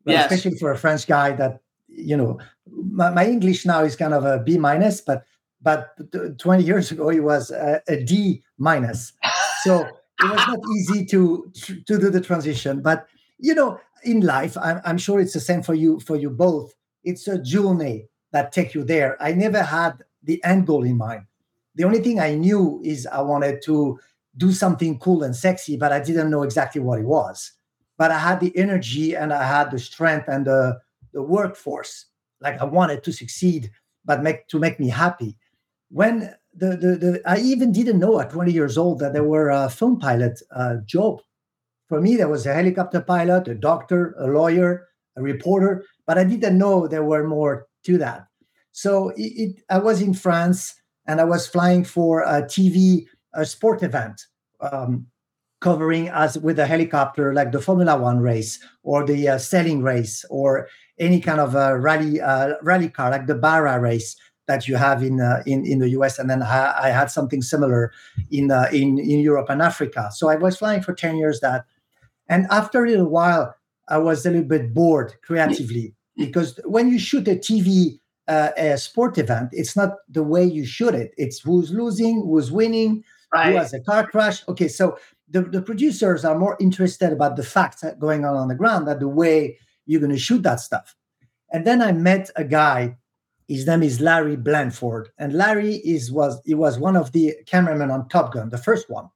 Yes. especially for a french guy that you know my, my english now is kind of a b minus but but 20 years ago it was a, a d minus. So it was not easy to to do the transition. But you know in life I'm, I'm sure it's the same for you for you both. It's a journey that take you there. I never had the end goal in mind the only thing I knew is I wanted to do something cool and sexy, but I didn't know exactly what it was. But I had the energy and I had the strength and the, the workforce. Like I wanted to succeed, but make to make me happy. When the, the, the I even didn't know at 20 years old that there were a film pilot uh, job. For me, there was a helicopter pilot, a doctor, a lawyer, a reporter, but I didn't know there were more to that. So it, it, I was in France and I was flying for a TV a sport event, um, covering as with a helicopter, like the Formula One race or the uh, sailing race or any kind of a rally uh, rally car, like the Baja race that you have in uh, in in the US. And then I, I had something similar in uh, in in Europe and Africa. So I was flying for ten years that, and after a little while, I was a little bit bored creatively because when you shoot a TV uh, a sport event, it's not the way you shoot it. It's who's losing, who's winning, Right. who has a car crash. Okay, so the, the producers are more interested about the facts going on on the ground than the way you're going to shoot that stuff. And then I met a guy. His name is Larry Blanford, and Larry is was he was one of the cameramen on Top Gun, the first one.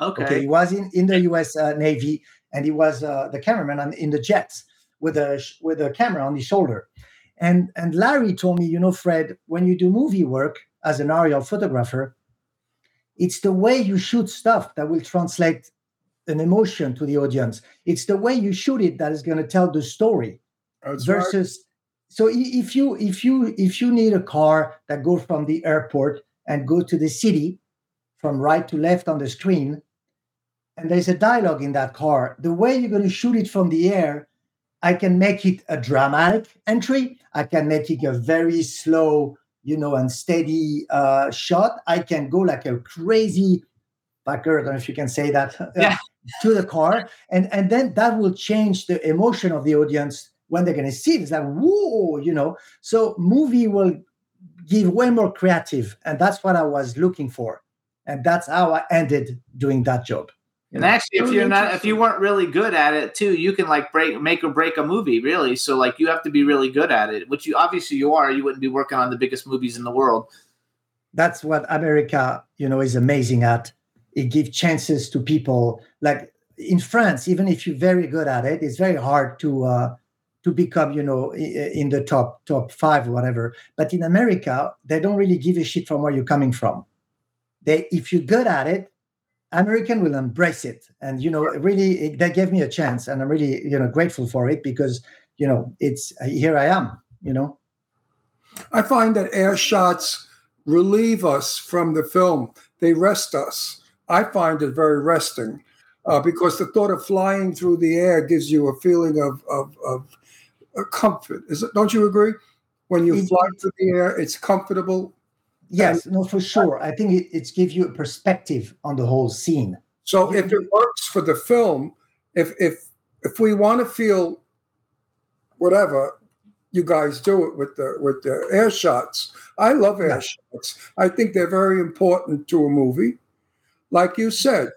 Okay. he was in, in the U.S. Uh, Navy, and he was uh, the cameraman on, in the jets with a sh- with a camera on his shoulder. And and Larry told me, you know, Fred, when you do movie work as an aerial photographer, it's the way you shoot stuff that will translate an emotion to the audience. It's the way you shoot it that is going to tell the story oh, That's right. versus so if you if you if you need a car that goes from the airport and go to the city from right to left on the screen and there's a dialogue in that car the way you're going to shoot it from the air i can make it a dramatic entry i can make it a very slow you know, and steady uh, shot, I can go like a crazy backer. I don't know if you can say that. uh, Yeah. To the car, and and then that will change the emotion of the audience when they're going to see it. It's like whoa, you know. So movie will give way more creative, and that's what I was looking for, and that's how I ended doing that job. And actually, if you're not, if you weren't really good at it too, you can like break, make or break a movie, really. So like, you have to be really good at it, which you obviously you are. You wouldn't be working on the biggest movies in the world. that's what America, you know, is amazing at. It gives chances to people. Like in France, even if you're very good at it, it's very hard to uh, to become, you know, in the top top five or whatever. But in America, they don't really give a shit from where you're coming from. They, if you're good at it, American will embrace it, and you know, really, it, they gave me a chance, and I'm really, you know, grateful for it because, you know, it's here I am, you know. I find that air shots relieve us from the film. They rest us. I find it very resting uh, because the thought of flying through the air gives you a feeling of of, of uh, comfort. Is it? Don't you agree? When you fly through the air, it's comfortable. Yes, um, no, for sure. I think it, it's give you a perspective on the whole scene. So if it works for the film, if if if we want to feel whatever, you guys do it with the with the air shots. I love air shots. I think they're very important to a movie. Like you said,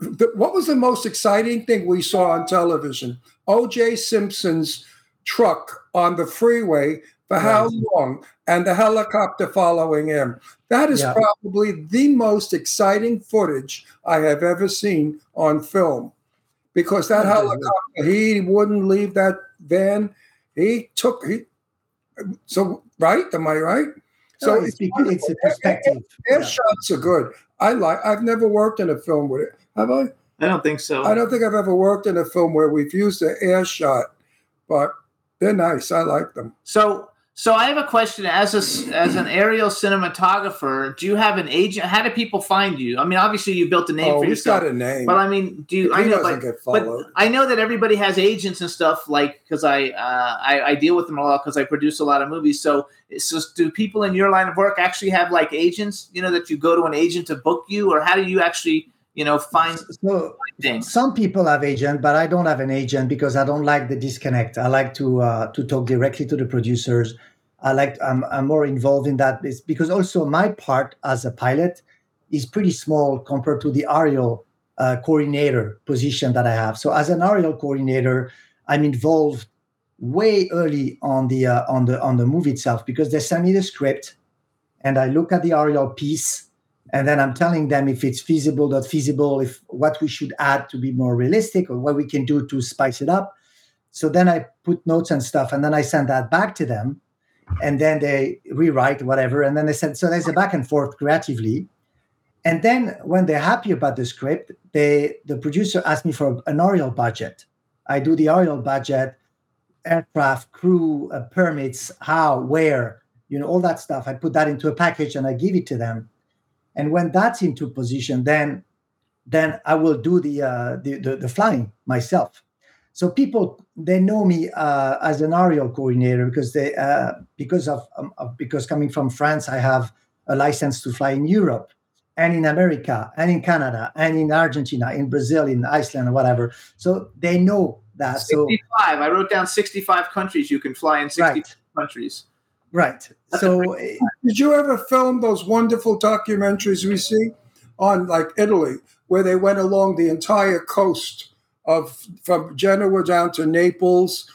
the, what was the most exciting thing we saw on television? O.J. Simpson's truck on the freeway for how long, and the helicopter following him. That is Yeah. probably the most exciting footage I have ever seen on film, because that Yeah. helicopter, he wouldn't leave that van. He took he. So right, am I right? So it's because it's a perspective. Air shots are good. I like. I've never worked in a film with it. Have I? I don't think so. I don't think I've ever worked in a film where we've used an air shot, but they're nice. I like them. So, so I have a question. As a as an aerial cinematographer, do you have an agent? How do people find you? I mean, obviously you built a name Oh, for yourself. got a name. But I mean, do you? I know, but. I know that everybody has agents and stuff. Like, because I, uh, I I deal with them a lot because I produce a lot of movies. So, so do people in your line of work actually have like agents? You know, that you go to an agent to book you, or how do you actually, you know, find So things? some people have agent, but I don't have an agent because I don't like the disconnect. I like to uh, to talk directly to the producers. I like I'm, I'm more involved in that because also my part as a pilot is pretty small compared to the aerial uh, coordinator position that I have. So as an aerial coordinator, I'm involved way early on the uh, on the on the movie itself because they send me the script and I look at the aerial piece and then I'm telling them if it's feasible, not feasible, if what we should add to be more realistic or what we can do to spice it up. So then I put notes and stuff and then I send that back to them and then they rewrite whatever and then they said so there's a back and forth creatively. And then when they're happy about the script they the producer asked me for an aerial budget. I do the aerial budget aircraft crew uh, permits how where you know all that stuff. I put that into a package and i give it to them. And when that's into position then then i will do the uh the, the, the flying myself. So people they know me uh, as an aerial coordinator because they uh, because of, um, of because coming from France, I have a license to fly in Europe and in America and in Canada and in Argentina, in Brazil, in Iceland, or whatever. So they know that. So 65. I wrote down 65 countries you can fly in 65 countries. right. So Did you ever film those wonderful documentaries we see on like Italy, where they went along the entire coast of from Genoa down to Naples?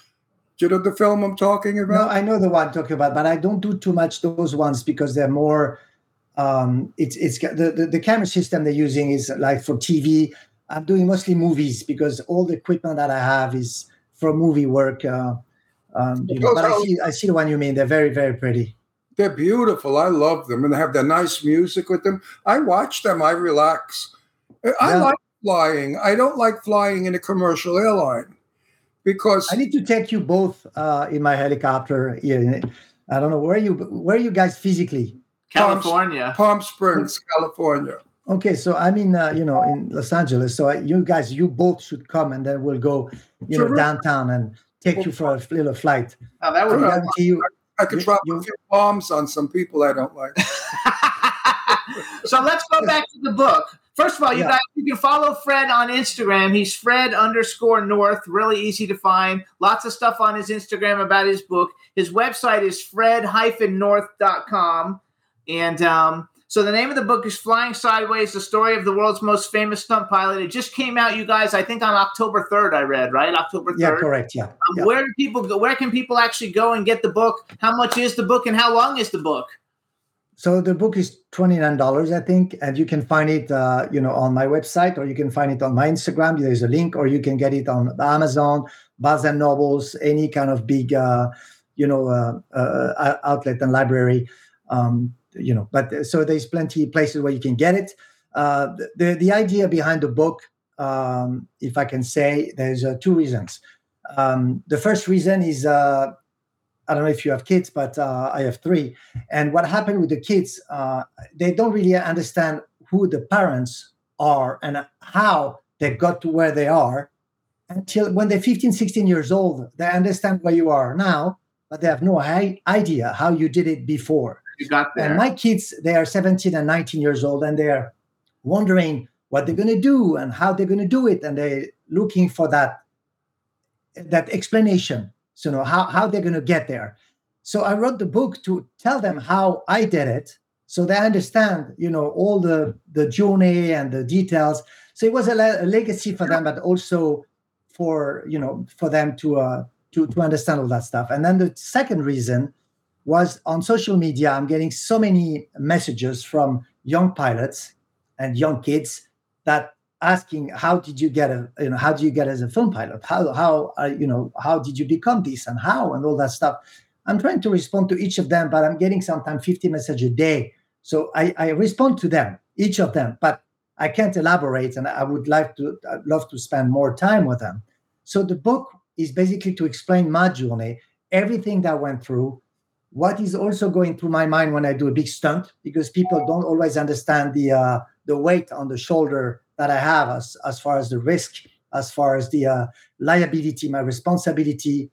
Do you know the film I'm talking No, about? I know the one I'm talking about, but I don't do too much those ones because they're more. Um, it's it's the, the the camera system they're using is like for TV. I'm doing mostly movies because all the equipment that I have is for movie work. Uh, um, you know, but I see I see the one you mean. They're very very pretty. They're beautiful. I love them, and they have their nice music with them. I watch them. I relax. I Yeah. like flying. I don't like flying in a commercial airline because I need to take you both uh, in my helicopter. Here. I don't know where you where are you guys physically. California. Palm Springs, California. Okay, so I'm in, uh, you know, in Los Angeles. So I, you guys, you both should come, and then we'll go, you know, downtown and take you for a little flight. Oh, that I would guarantee you, I could drop a few bombs on some people I don't like. So let's go back to the book. First of all, you Yeah. guys, you can follow Fred on Instagram. He's Fred underscore North. Really easy to find. Lots of stuff on his Instagram about his book. His website is fred-north.com. And um, so the name of the book is Flying Sideways, the story of the world's most famous stunt pilot. It just came out, you guys, I think on October 3rd, I read, right? October 3rd. Yeah, correct. Yeah. Um, yeah. Where do people go? Where can people actually go and get the book? How much is the book and how long is the book? So the book is twenty nine dollars, I think, and you can find it, uh, you know, on my website, or you can find it on my Instagram. There's a link, or you can get it on Amazon, Barnes and Nobles, any kind of big, uh, you know, uh, uh, outlet and library. Um, you know, but uh, so there's plenty of places where you can get it. Uh, the the idea behind the book, um, if I can say, there's two reasons. Um, the first reason is I don't know if you have kids, but uh, I have three. And what happened with the kids, uh, they don't really understand who the parents are and how they got to where they are until when they're 15, 16 years old. They understand where you are now, but they have no idea how you did it before. You got there. And my kids, they are 17 and 19 years old, and they're wondering what they're going to do and how they're going to do it. And they're looking for that, that explanation so you know how, how they're going to get there. So i wrote the book to tell them how i did it so they understand you know all the the journey and the details. So it was a, le- a legacy for them but also for you know for them to uh to to understand all that stuff. And then the second reason was on social media i'm getting so many messages from young pilots and young kids that asking how did you get a you know how do you get as a film pilot? How how uh, you know how did you become this and how and all that stuff? I'm trying to respond to each of them but i'm getting sometimes 50 messages a day. So i i respond to them each of them but i can't elaborate and i would like to I'd love to spend more time with them. So the book is basically to explain my journey everything that went through. What is also going through my mind when i do a big stunt because people don't always understand the uh, the weight on the shoulder that I have as, as far as the risk, as far as the uh, liability, my responsibility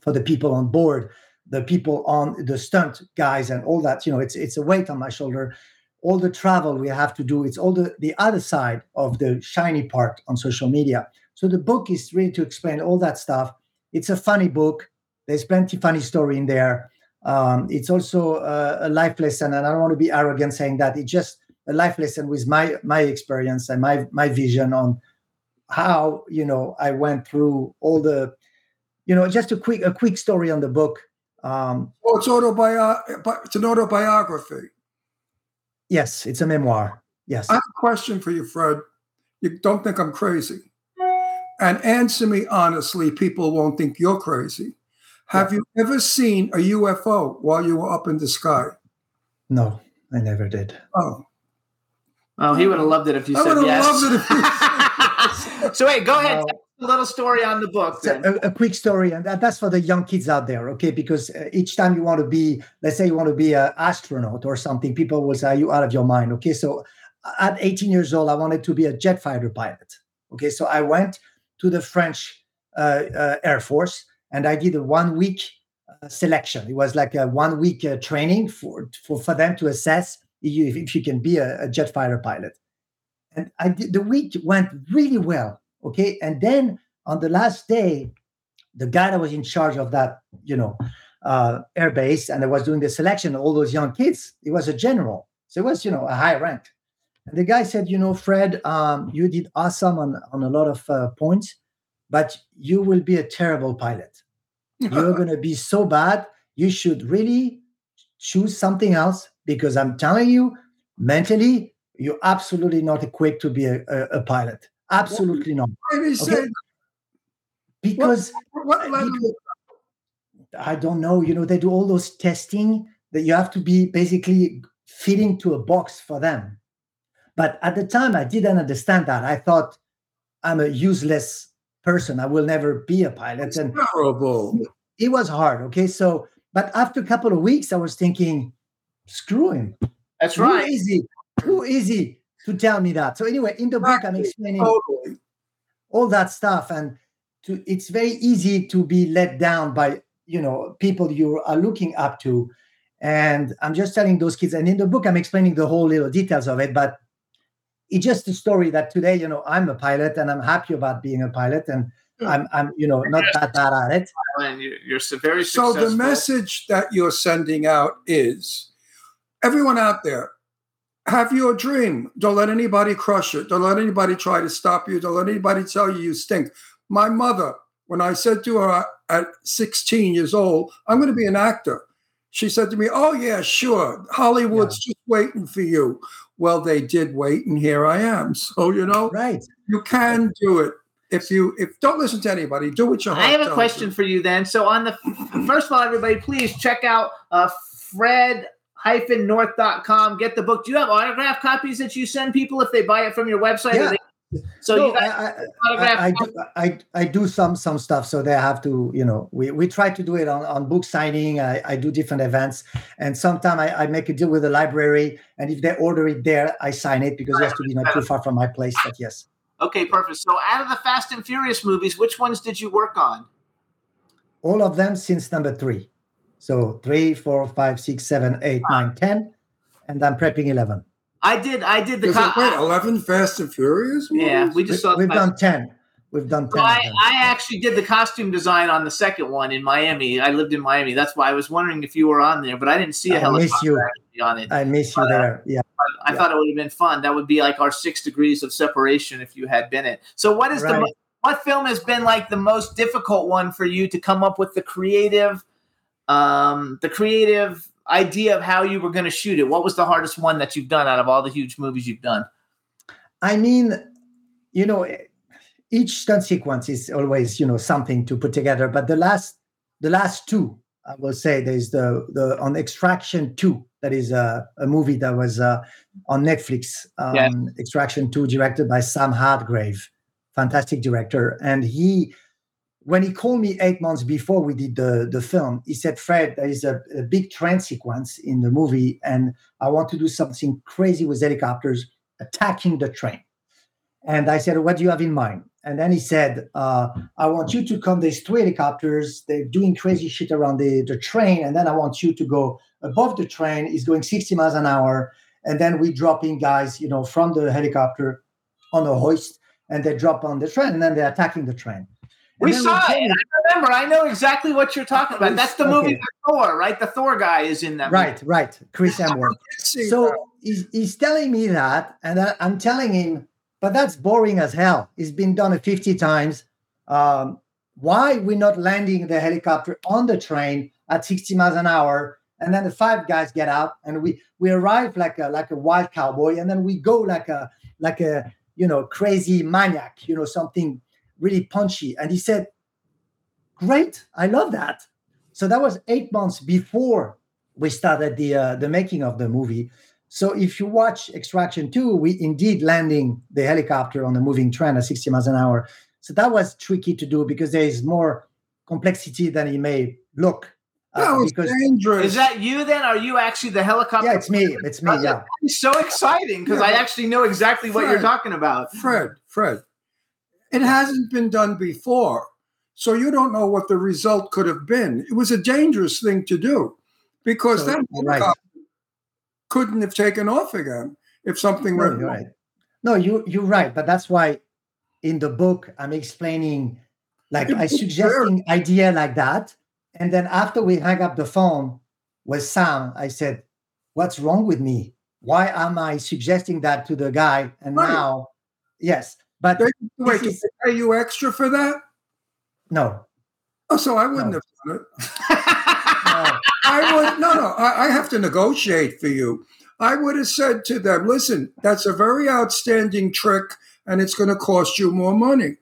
for the people on board, the people on the stunt guys, and all that. You know, it's it's a weight on my shoulder. All the travel we have to do. It's all the the other side of the shiny part on social media. So the book is really to explain all that stuff. It's a funny book. There's plenty funny story in there. Um, it's also uh, a life lesson, and I don't want to be arrogant saying that. It just a life lesson with my my experience and my my vision on how you know I went through all the you know just a quick a quick story on the book. Um, Oh, it's autobi- it's an autobiography. yes, it's a memoir. Yes. I have a question for you, Fred. You don't think I'm crazy. And answer me honestly, people won't think you're crazy. Have you ever seen a UFO while you were up in the sky? No, I never did. Oh. Oh, he would have loved it if you I said yes. loved it if so wait, go ahead. Us a little story on the book. Then. a, a quick story, and that, that's for the young kids out there, okay? Because uh, each time you want to be, let's say you want to be an astronaut or something, people will say, Are you out of your mind? Okay, so at 18 years old, I wanted to be a jet fighter pilot. Okay, so I went to the French uh, uh, Air Force and I did a one week uh, selection. It was like a one week uh, training for, for, for them to assess you, if you can be a, a jet fighter pilot. And I did, the week went really well. Okay, and then on the last day, the guy that was in charge of that, you know, uh, air base and I was doing the selection, all those young kids, he was a general. So it was, you know, a high rank. And the guy said, you know, Fred, um, you did awesome on, on a lot of uh, points, but you will be a terrible pilot. You're going to be so bad. You should really choose something else because I'm telling you, mentally, you're absolutely not equipped to be a, a, a pilot. Absolutely not. Did he Okay. Because What, what because- I don't know. You know, they do all those testing that you have to be basically fitting to a box for them. But at the time, I didn't understand that. I thought I'm a useless person. I will never be a pilot. And terrible. it was hard. Okay. So, but after a couple of weeks, I was thinking, screw him. That's Who right. is he? Who is he to tell me that? So, anyway, in the book, I'm explaining Totally. all that stuff and to, it's very easy to be let down by you know people you are looking up to and i'm just telling those kids and in the book i'm explaining the whole little details of it but it's just a story that today you know i'm a pilot and i'm happy about being a pilot and hmm. i'm i'm you know not that bad at it And you're, you're so very So the message that you're sending out is everyone out there, have your dream. Don't let anybody crush it. Don't let anybody try to stop you. Don't let anybody tell you you stink. My mother, when I said to her at 16 years old, I'm going to be an actor, she said to me, Oh, yeah, sure. Hollywood's just waiting for you. Well, they did wait, and here I am. So, you know, right. you can do it. If you if don't listen to anybody, do what your heart I have a question you. for you then. So on the first of all, everybody, please check out uh, Fred north.com get the book. Do you have autograph copies that you send people if they buy it from your website? Yeah. they- so No, you got I, autograph I, I, do, I, I do some some stuff so they have to you know we, we try to do it on, on book signing. I, I do different events and sometimes I, I make a deal with the library and if they order it there I sign it because it has to be not too far from my place but yes. Okay perfect. So out of the fast and furious movies which ones did you work on? All of them since number three so three four five six seven eight nine ten and I'm prepping 11 i did i did the Is co- it, wait, 11 Fast and Furious? yeah we we, just saw we've the- done 10 we've done 10 So I. I actually did the costume design on the second one in Miami. I lived in Miami. That's why I was wondering if you were on there, but I didn't see a I miss helicopter you. on it. I miss you uh, there yeah I thought it would have been fun. That would be like our six degrees of separation if you had been it. So, what is the Right. mo- what film has been like the most difficult one for you to come up with the creative, um, the creative idea of how you were going to shoot it? What was the hardest one that you've done out of all the huge movies you've done? I mean, you know, each stunt sequence is always, you know, something to put together. But the last, the last two, I will say, there's the the on Extraction Two. That is a, a movie that was uh, on Netflix. Um, Yes. Extraction Two, directed by Sam Hargrave, fantastic director, and he. When he called me eight months before we did the, the film, he said, Fred, there is a, a big train sequence in the movie, and I want to do something crazy with helicopters attacking the train. And I said, What do you have in mind? And then he said, uh, I want you to come, there's two helicopters, they're doing crazy shit around the, the train. And then I want you to go above the train, is going 60 miles an hour. And then we drop in guys, you know, from the helicopter on a hoist, and they drop on the train, and then they're attacking the train. We saw it. I remember. I know exactly what you're talking about. That's the movie Okay. Thor, right? The Thor guy is in that. Right, right. Chris Hemsworth. So he's, he's telling me that, and I, I'm telling him, but that's boring as hell. It's been done 50 times. Um, why we're not landing the helicopter on the train at 60 miles an hour? And then the five guys get out, and we we arrive like a like a wild cowboy, and then we go like a like a you know crazy maniac, you know something really punchy. And he said, "Great, I love that." So that was eight months before we started the uh, the making of the movie. So if you watch Extraction 2, we indeed landing the helicopter on the moving train at 60 miles an hour. So that was tricky to do because there is more complexity than it may look. uh, That was because dangerous. Is that you then? Are you actually the helicopter? yeah, it's me. It's me. Yeah. It's so exciting because Yeah, I actually know exactly what you're talking about. Fred, Fred, it hasn't been done before. So you don't know what the result could have been. It was a dangerous thing to do because So, that right. couldn't have taken off again if something No, went wrong. right. No, you you're right, but that's why in the book I'm explaining, like I suggesting idea like that, and then after we hang up the phone with Sam, I said, "What's wrong with me? Why am I suggesting that to the guy?" And Right. now, yes, but They, wait, this did is- they pay you extra for that? no, Oh, so I wouldn't No. have done it. no, I would no, no. I, I have to negotiate for you. I would have said to them, "Listen, that's a very outstanding trick, and it's going to cost you more money.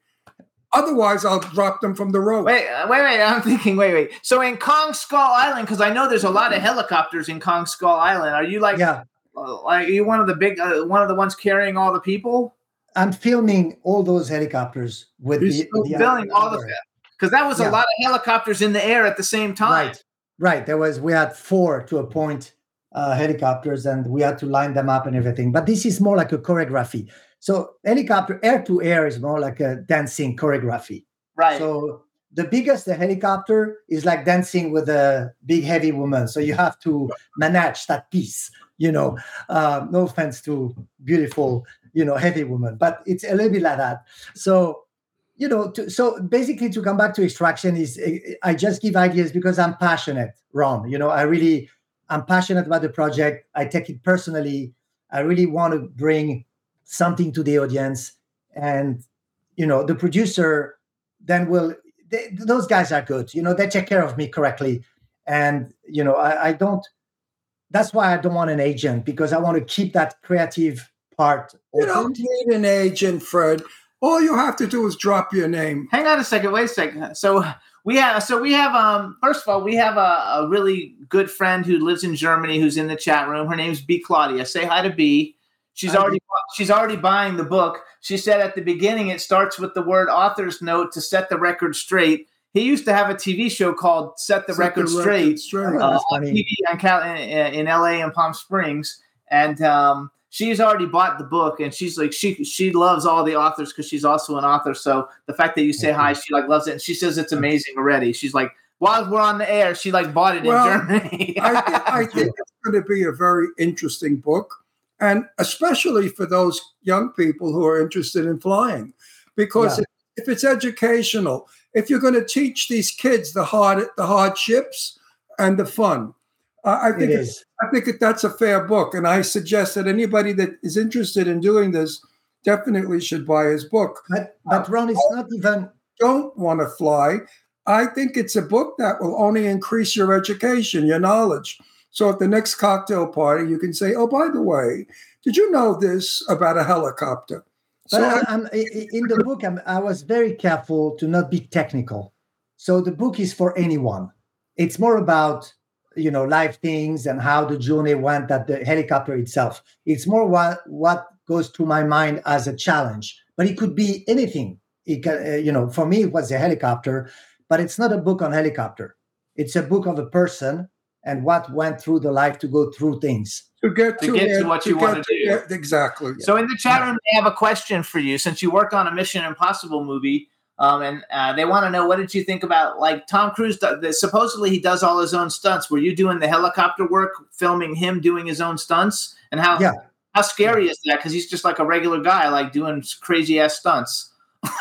Otherwise, I'll drop them from the road." Wait, uh, wait, wait. I'm thinking. Wait, wait. So in Kong Skull Island, because I know there's a lot of helicopters in Kong Skull Island. Are you like, yeah. uh, like are you one of the big, uh, one of the ones carrying all the people? I'm filming all those helicopters with He's the, the Filling all of them because that was a lot of helicopters in the air at the same time. Right, right. There was we had four to a point uh, helicopters, and we had to line them up and everything. But this is more like a choreography. So helicopter air to air is more like a dancing choreography. Right. So the biggest the helicopter is like dancing with a big heavy woman. So you have to manage that piece. You know, uh, no offense to beautiful, you know, heavy woman, but it's a little bit like that. So you know, to, so basically to come back to extraction is eh, I just give ideas because I'm passionate, Ron. You know, I really I'm passionate about the project. I take it personally. I really want to bring something to the audience, and you know, the producer then will. They, those guys are good. You know, they take care of me correctly, and you know, I, I don't. That's why I don't want an agent because I want to keep that creative part. You open. don't need an agent, Fred. All you have to do is drop your name. Hang on a second. Wait a second. So we have. So we have. Um. First of all, we have a, a really good friend who lives in Germany who's in the chat room. Her name's B Claudia. Say hi to B. She's already she's already buying the book. She said at the beginning it starts with the word author's note to set the record straight. He used to have a TV show called Set the Set the Record Record Straight, Straight. uh, That's on funny. TV on Cal- in, in LA and Palm Springs, and um, she's already bought the book, and she's like she she loves all the authors because she's also an author. So the fact that you say hi, she like loves it, and she says it's amazing already. She's like, while we're on the air, she like bought it Well, in Germany. I, thi- I think it's going to be a very interesting book, and especially for those young people who are interested in flying, because Yeah. if, if it's educational, if you're going to teach these kids the hard the hardships and the fun, I think it's. I think that that's a fair book, and I suggest that anybody that is interested in doing this definitely should buy his book. But but Ron, it's not even Don't want to fly. I think it's a book that will only increase your education, your knowledge. So at the next cocktail party, you can say, "Oh, by the way, did you know this about a helicopter?" But So I, I'm, in the book, I'm, I was very careful to not be technical. So the book is for anyone. It's more about you know life things and how the journey went that the helicopter itself. It's more what what goes to my mind as a challenge. But it could be anything. It can, uh, you know, for me, it was a helicopter, but it's not a book on helicopter. It's a book of a person and what went through the life to go through things. to get To to, get to where- what you get wanna do. yeah, exactly. So in the chat room, they have a question for you. Since you worked on a Mission Impossible movie, um, and uh, they want to know what did you think about like Tom Cruise? Supposedly he does all his own stunts. Were you doing the helicopter work, filming him doing his own stunts, and how Yeah. how scary is that? Because he's just like a regular guy, like doing crazy ass stunts.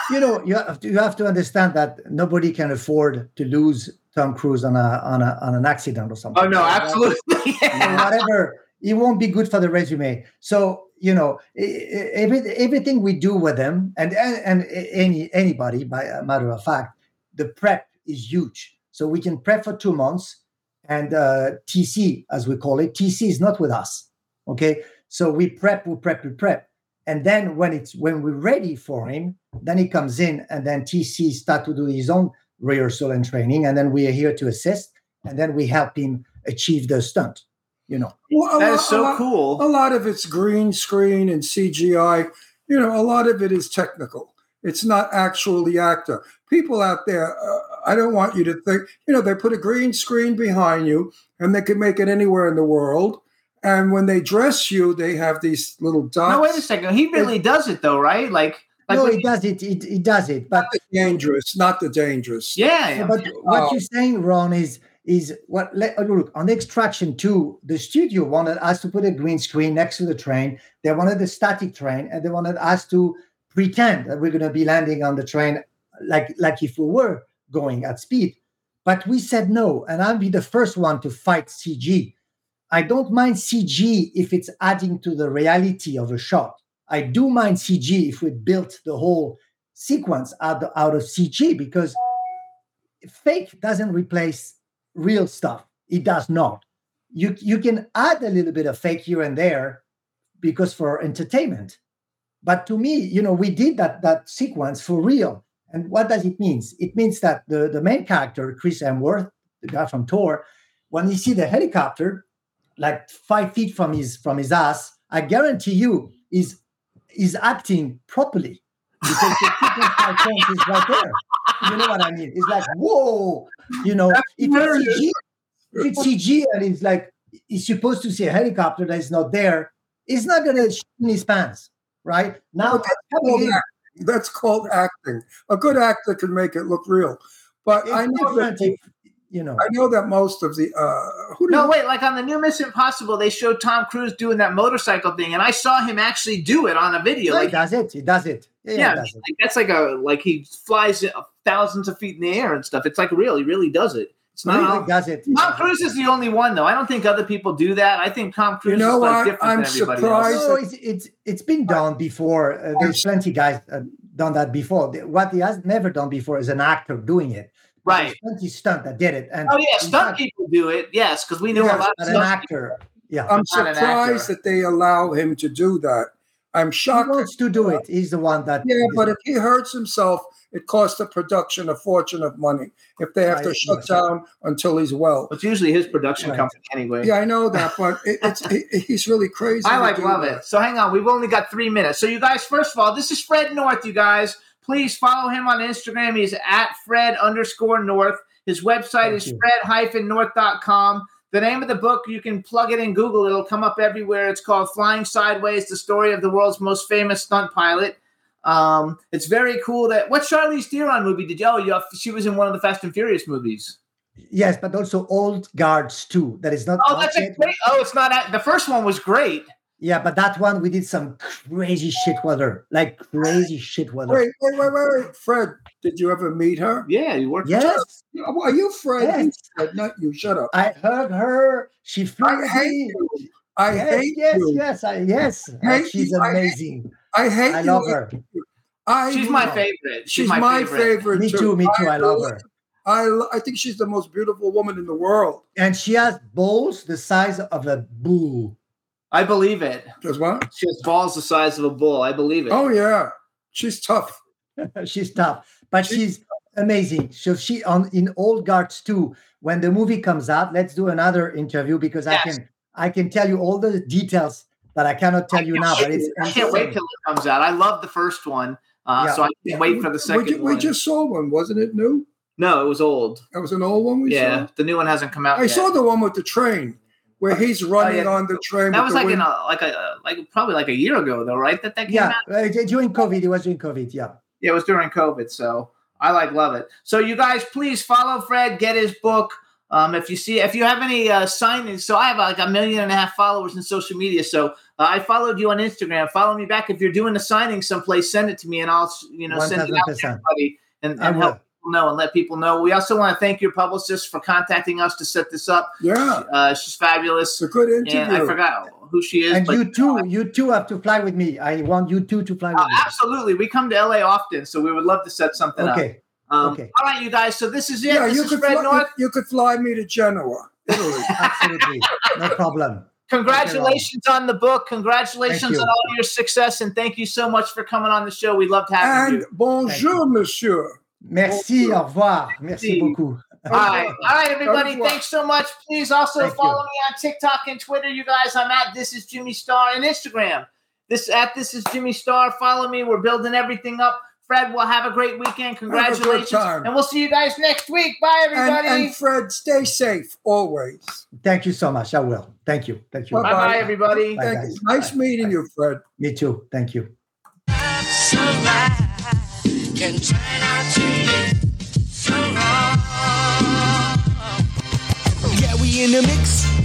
you know you have to, you have to understand that nobody can afford to lose Tom Cruise on a on a on an accident or something. Oh no, absolutely. Or whatever, it won't be good for the resume. So you know every, everything we do with them, and and, and any anybody, by a matter of fact, the prep is huge. So we can prep for two months, and uh, TC as we call it, TC is not with us. Okay, so we prep, we prep, we prep, and then when it's when we're ready for him, then he comes in, and then TC start to do his own rehearsal and training, and then we are here to assist, and then we help him achieve the stunt. You know, Well, a That lot- is so a lot- cool. A lot of it's green screen and CGI. You know, a lot of it is technical. It's not actual the actor. People out there, uh, I don't want you to think, you know, they put a green screen behind you and they can make it anywhere in the world. And when they dress you, they have these little dots. No, wait a second. He really does it though, right? Like, like no, when he does it. It, it does it, but dangerous, not the dangerous. yeah, Yeah, yeah. but what Oh. you're saying, Ron, is is what let, oh, look on extraction two, the studio wanted us to put a green screen next to the train. They wanted a static train, and they wanted us to pretend that we're going to be landing on the train like like if we were going at speed. But we said no, and I'll be the first one to fight CG. I don't mind CG if it's adding to the reality of a shot. I do mind CG if we built the whole sequence out, out of CG because fake doesn't replace real stuff. It does not. You you can add a little bit of fake here and there because for entertainment. But to me, you know, we did that that sequence for real. And what does it mean? It means that the, the main character, Chris Hemsworth, the guy from Thor, when he see the helicopter, like five feet from his from his ass, I guarantee you, is is acting properly because the 2.5 is right there. You know what I mean? It's like, whoa, you know, if it's CG, if it's CG and it's like he's supposed to see a helicopter that is not there, it's not gonna shit in his pants, right? Now That's called, act- that's called acting. A good actor can make it look real. But It's I know that different you know. I know that most of the uh, who do No, you- wait. Like on the new Mission Impossible, they showed Tom Cruise doing that motorcycle thing, and I saw him actually do it on a video. No, he does it. He does it. Yeah, yeah, he does it. that's like a like he flies thousands of feet in the air and stuff. It's like real. He really does it. It's not. really does it. Tom Cruise is the only one, though. I don't think other people do that. I think Tom Cruise know is like different I'm than everybody surprised else. No, it's, it's it's been done before. Uh, there's plenty guys uh, done that before. What he has never done before is an actor doing it. Right. There's plenty stunt that did it. And Oh yeah, stunt fact, people do it. Yes, because we know yes, a lot of but an stunt actor. Yeah. I'm surprised that they allow him to do that. I'm He shocked. wants to do it. He's the one that. Yeah, but if he hurts himself, it costs the production a fortune of money if they have to I- shut down until he's well. It's usually his production Right. company anyway. Yeah, I know that, but it, it's he, he's really crazy. I like love that. it. So hang on, we've only got three minutes. So you guys, first of all, this is Fred North. You guys, please follow him on Instagram. He's at Fred underscore North. His website is you. fred-north.com. The name of the book, you can plug it in Google. It'll come up everywhere. It's called Flying Sideways: The Story of the World's Most Famous Stunt Pilot. Um, it's very cool that what Charlize Theron movie did you? Oh, you she was in one of the Fast and Furious movies. Yes, but also Old Guards too. That is not. Oh, that's a yet. great. Oh, it's not. at- The first one was great. Yeah, but that one we did some crazy shit with her, like crazy shit with her. Wait, wait, wait, wait, wait. Fred, did you ever meet her? Yeah, you worked. Yes, Are you Fred? Yes. You Fred, not you. Shut up. I heard her. She flew I hate me. you. I yes, hate yes, you. yes, yes, I, yes. Hate She's you. I hate- amazing. I hate I you. love her. I She's my favorite. She's, She's my, my, favorite. favorite. Me too. Me too. I love her. I, I think she's the most beautiful woman in the world. And she has balls the size of a bull. I believe it. Does what? She has balls the size of a bull. I believe it. Oh yeah, she's tough. she's tough, but she's amazing. So she on in Old Guards too. When the movie comes out, let's do another interview because I can I can tell you all the details that I cannot tell you now. But it's I can't wait till it comes out. I love the first one, uh, Yeah. so I can't wait for the second ju- we one. just saw one, wasn't it? New? no, it was old. That was an old one. We yeah, saw. the new one hasn't come out I yet. saw the one with the train where he's running Oh, yeah. on the train. that was like in a like a like probably like a year ago though, right? That that came Yeah, out. uh, during COVID, it was during COVID. Yeah. Yeah, it was during COVID, so I like love it. So you guys, please follow Fred, get his book. Um, if you see, if you have any uh, signings, so I have like a million and a half followers in social media. So uh, I followed you on Instagram. Follow me back. If you're doing a signing someplace, send it to me, and I'll you know send it out to 1000%. everybody and, and help people know and let people know. We also want to thank your publicist for contacting us to set this up. yeah, Uh, she's fabulous. it's a good And interview. I forgot who she is, And you too, you too have to fly with me. I want you two to fly with uh, absolutely, we come to LA often, so we would love to set something me. up. Okay. Um, Okay. All right, you guys. So this is it. yeah, this you is could Fred fly, North. you, you could fly me to Genoa, Italy. Absolutely. No problem. Congratulations on the book. Congratulations on all your success, and thank you so much for coming on the show. We loved having and you. And bonjour, monsieur. Merci. Au revoir. Merci beaucoup. All right, all right, everybody. Thanks so much. Please also Thank follow you. me on TikTok and Twitter, you guys. I'm at This Is Jimmy Star and Instagram. This at This Is Jimmy Star. Follow me. We're building everything up. Fred, we'll have a great weekend. Congratulations, time. and we'll see you guys next week. Bye, everybody. and Fred, stay safe always. Thank you so much. I will. Thank you. Thank you. Bye-bye. bye, bye, everybody. Bye, Thank guys. you. Nice meeting you, Fred. Me too. Thank you. can turn out to be so wrong. Yeah, we in the mix.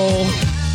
Oh.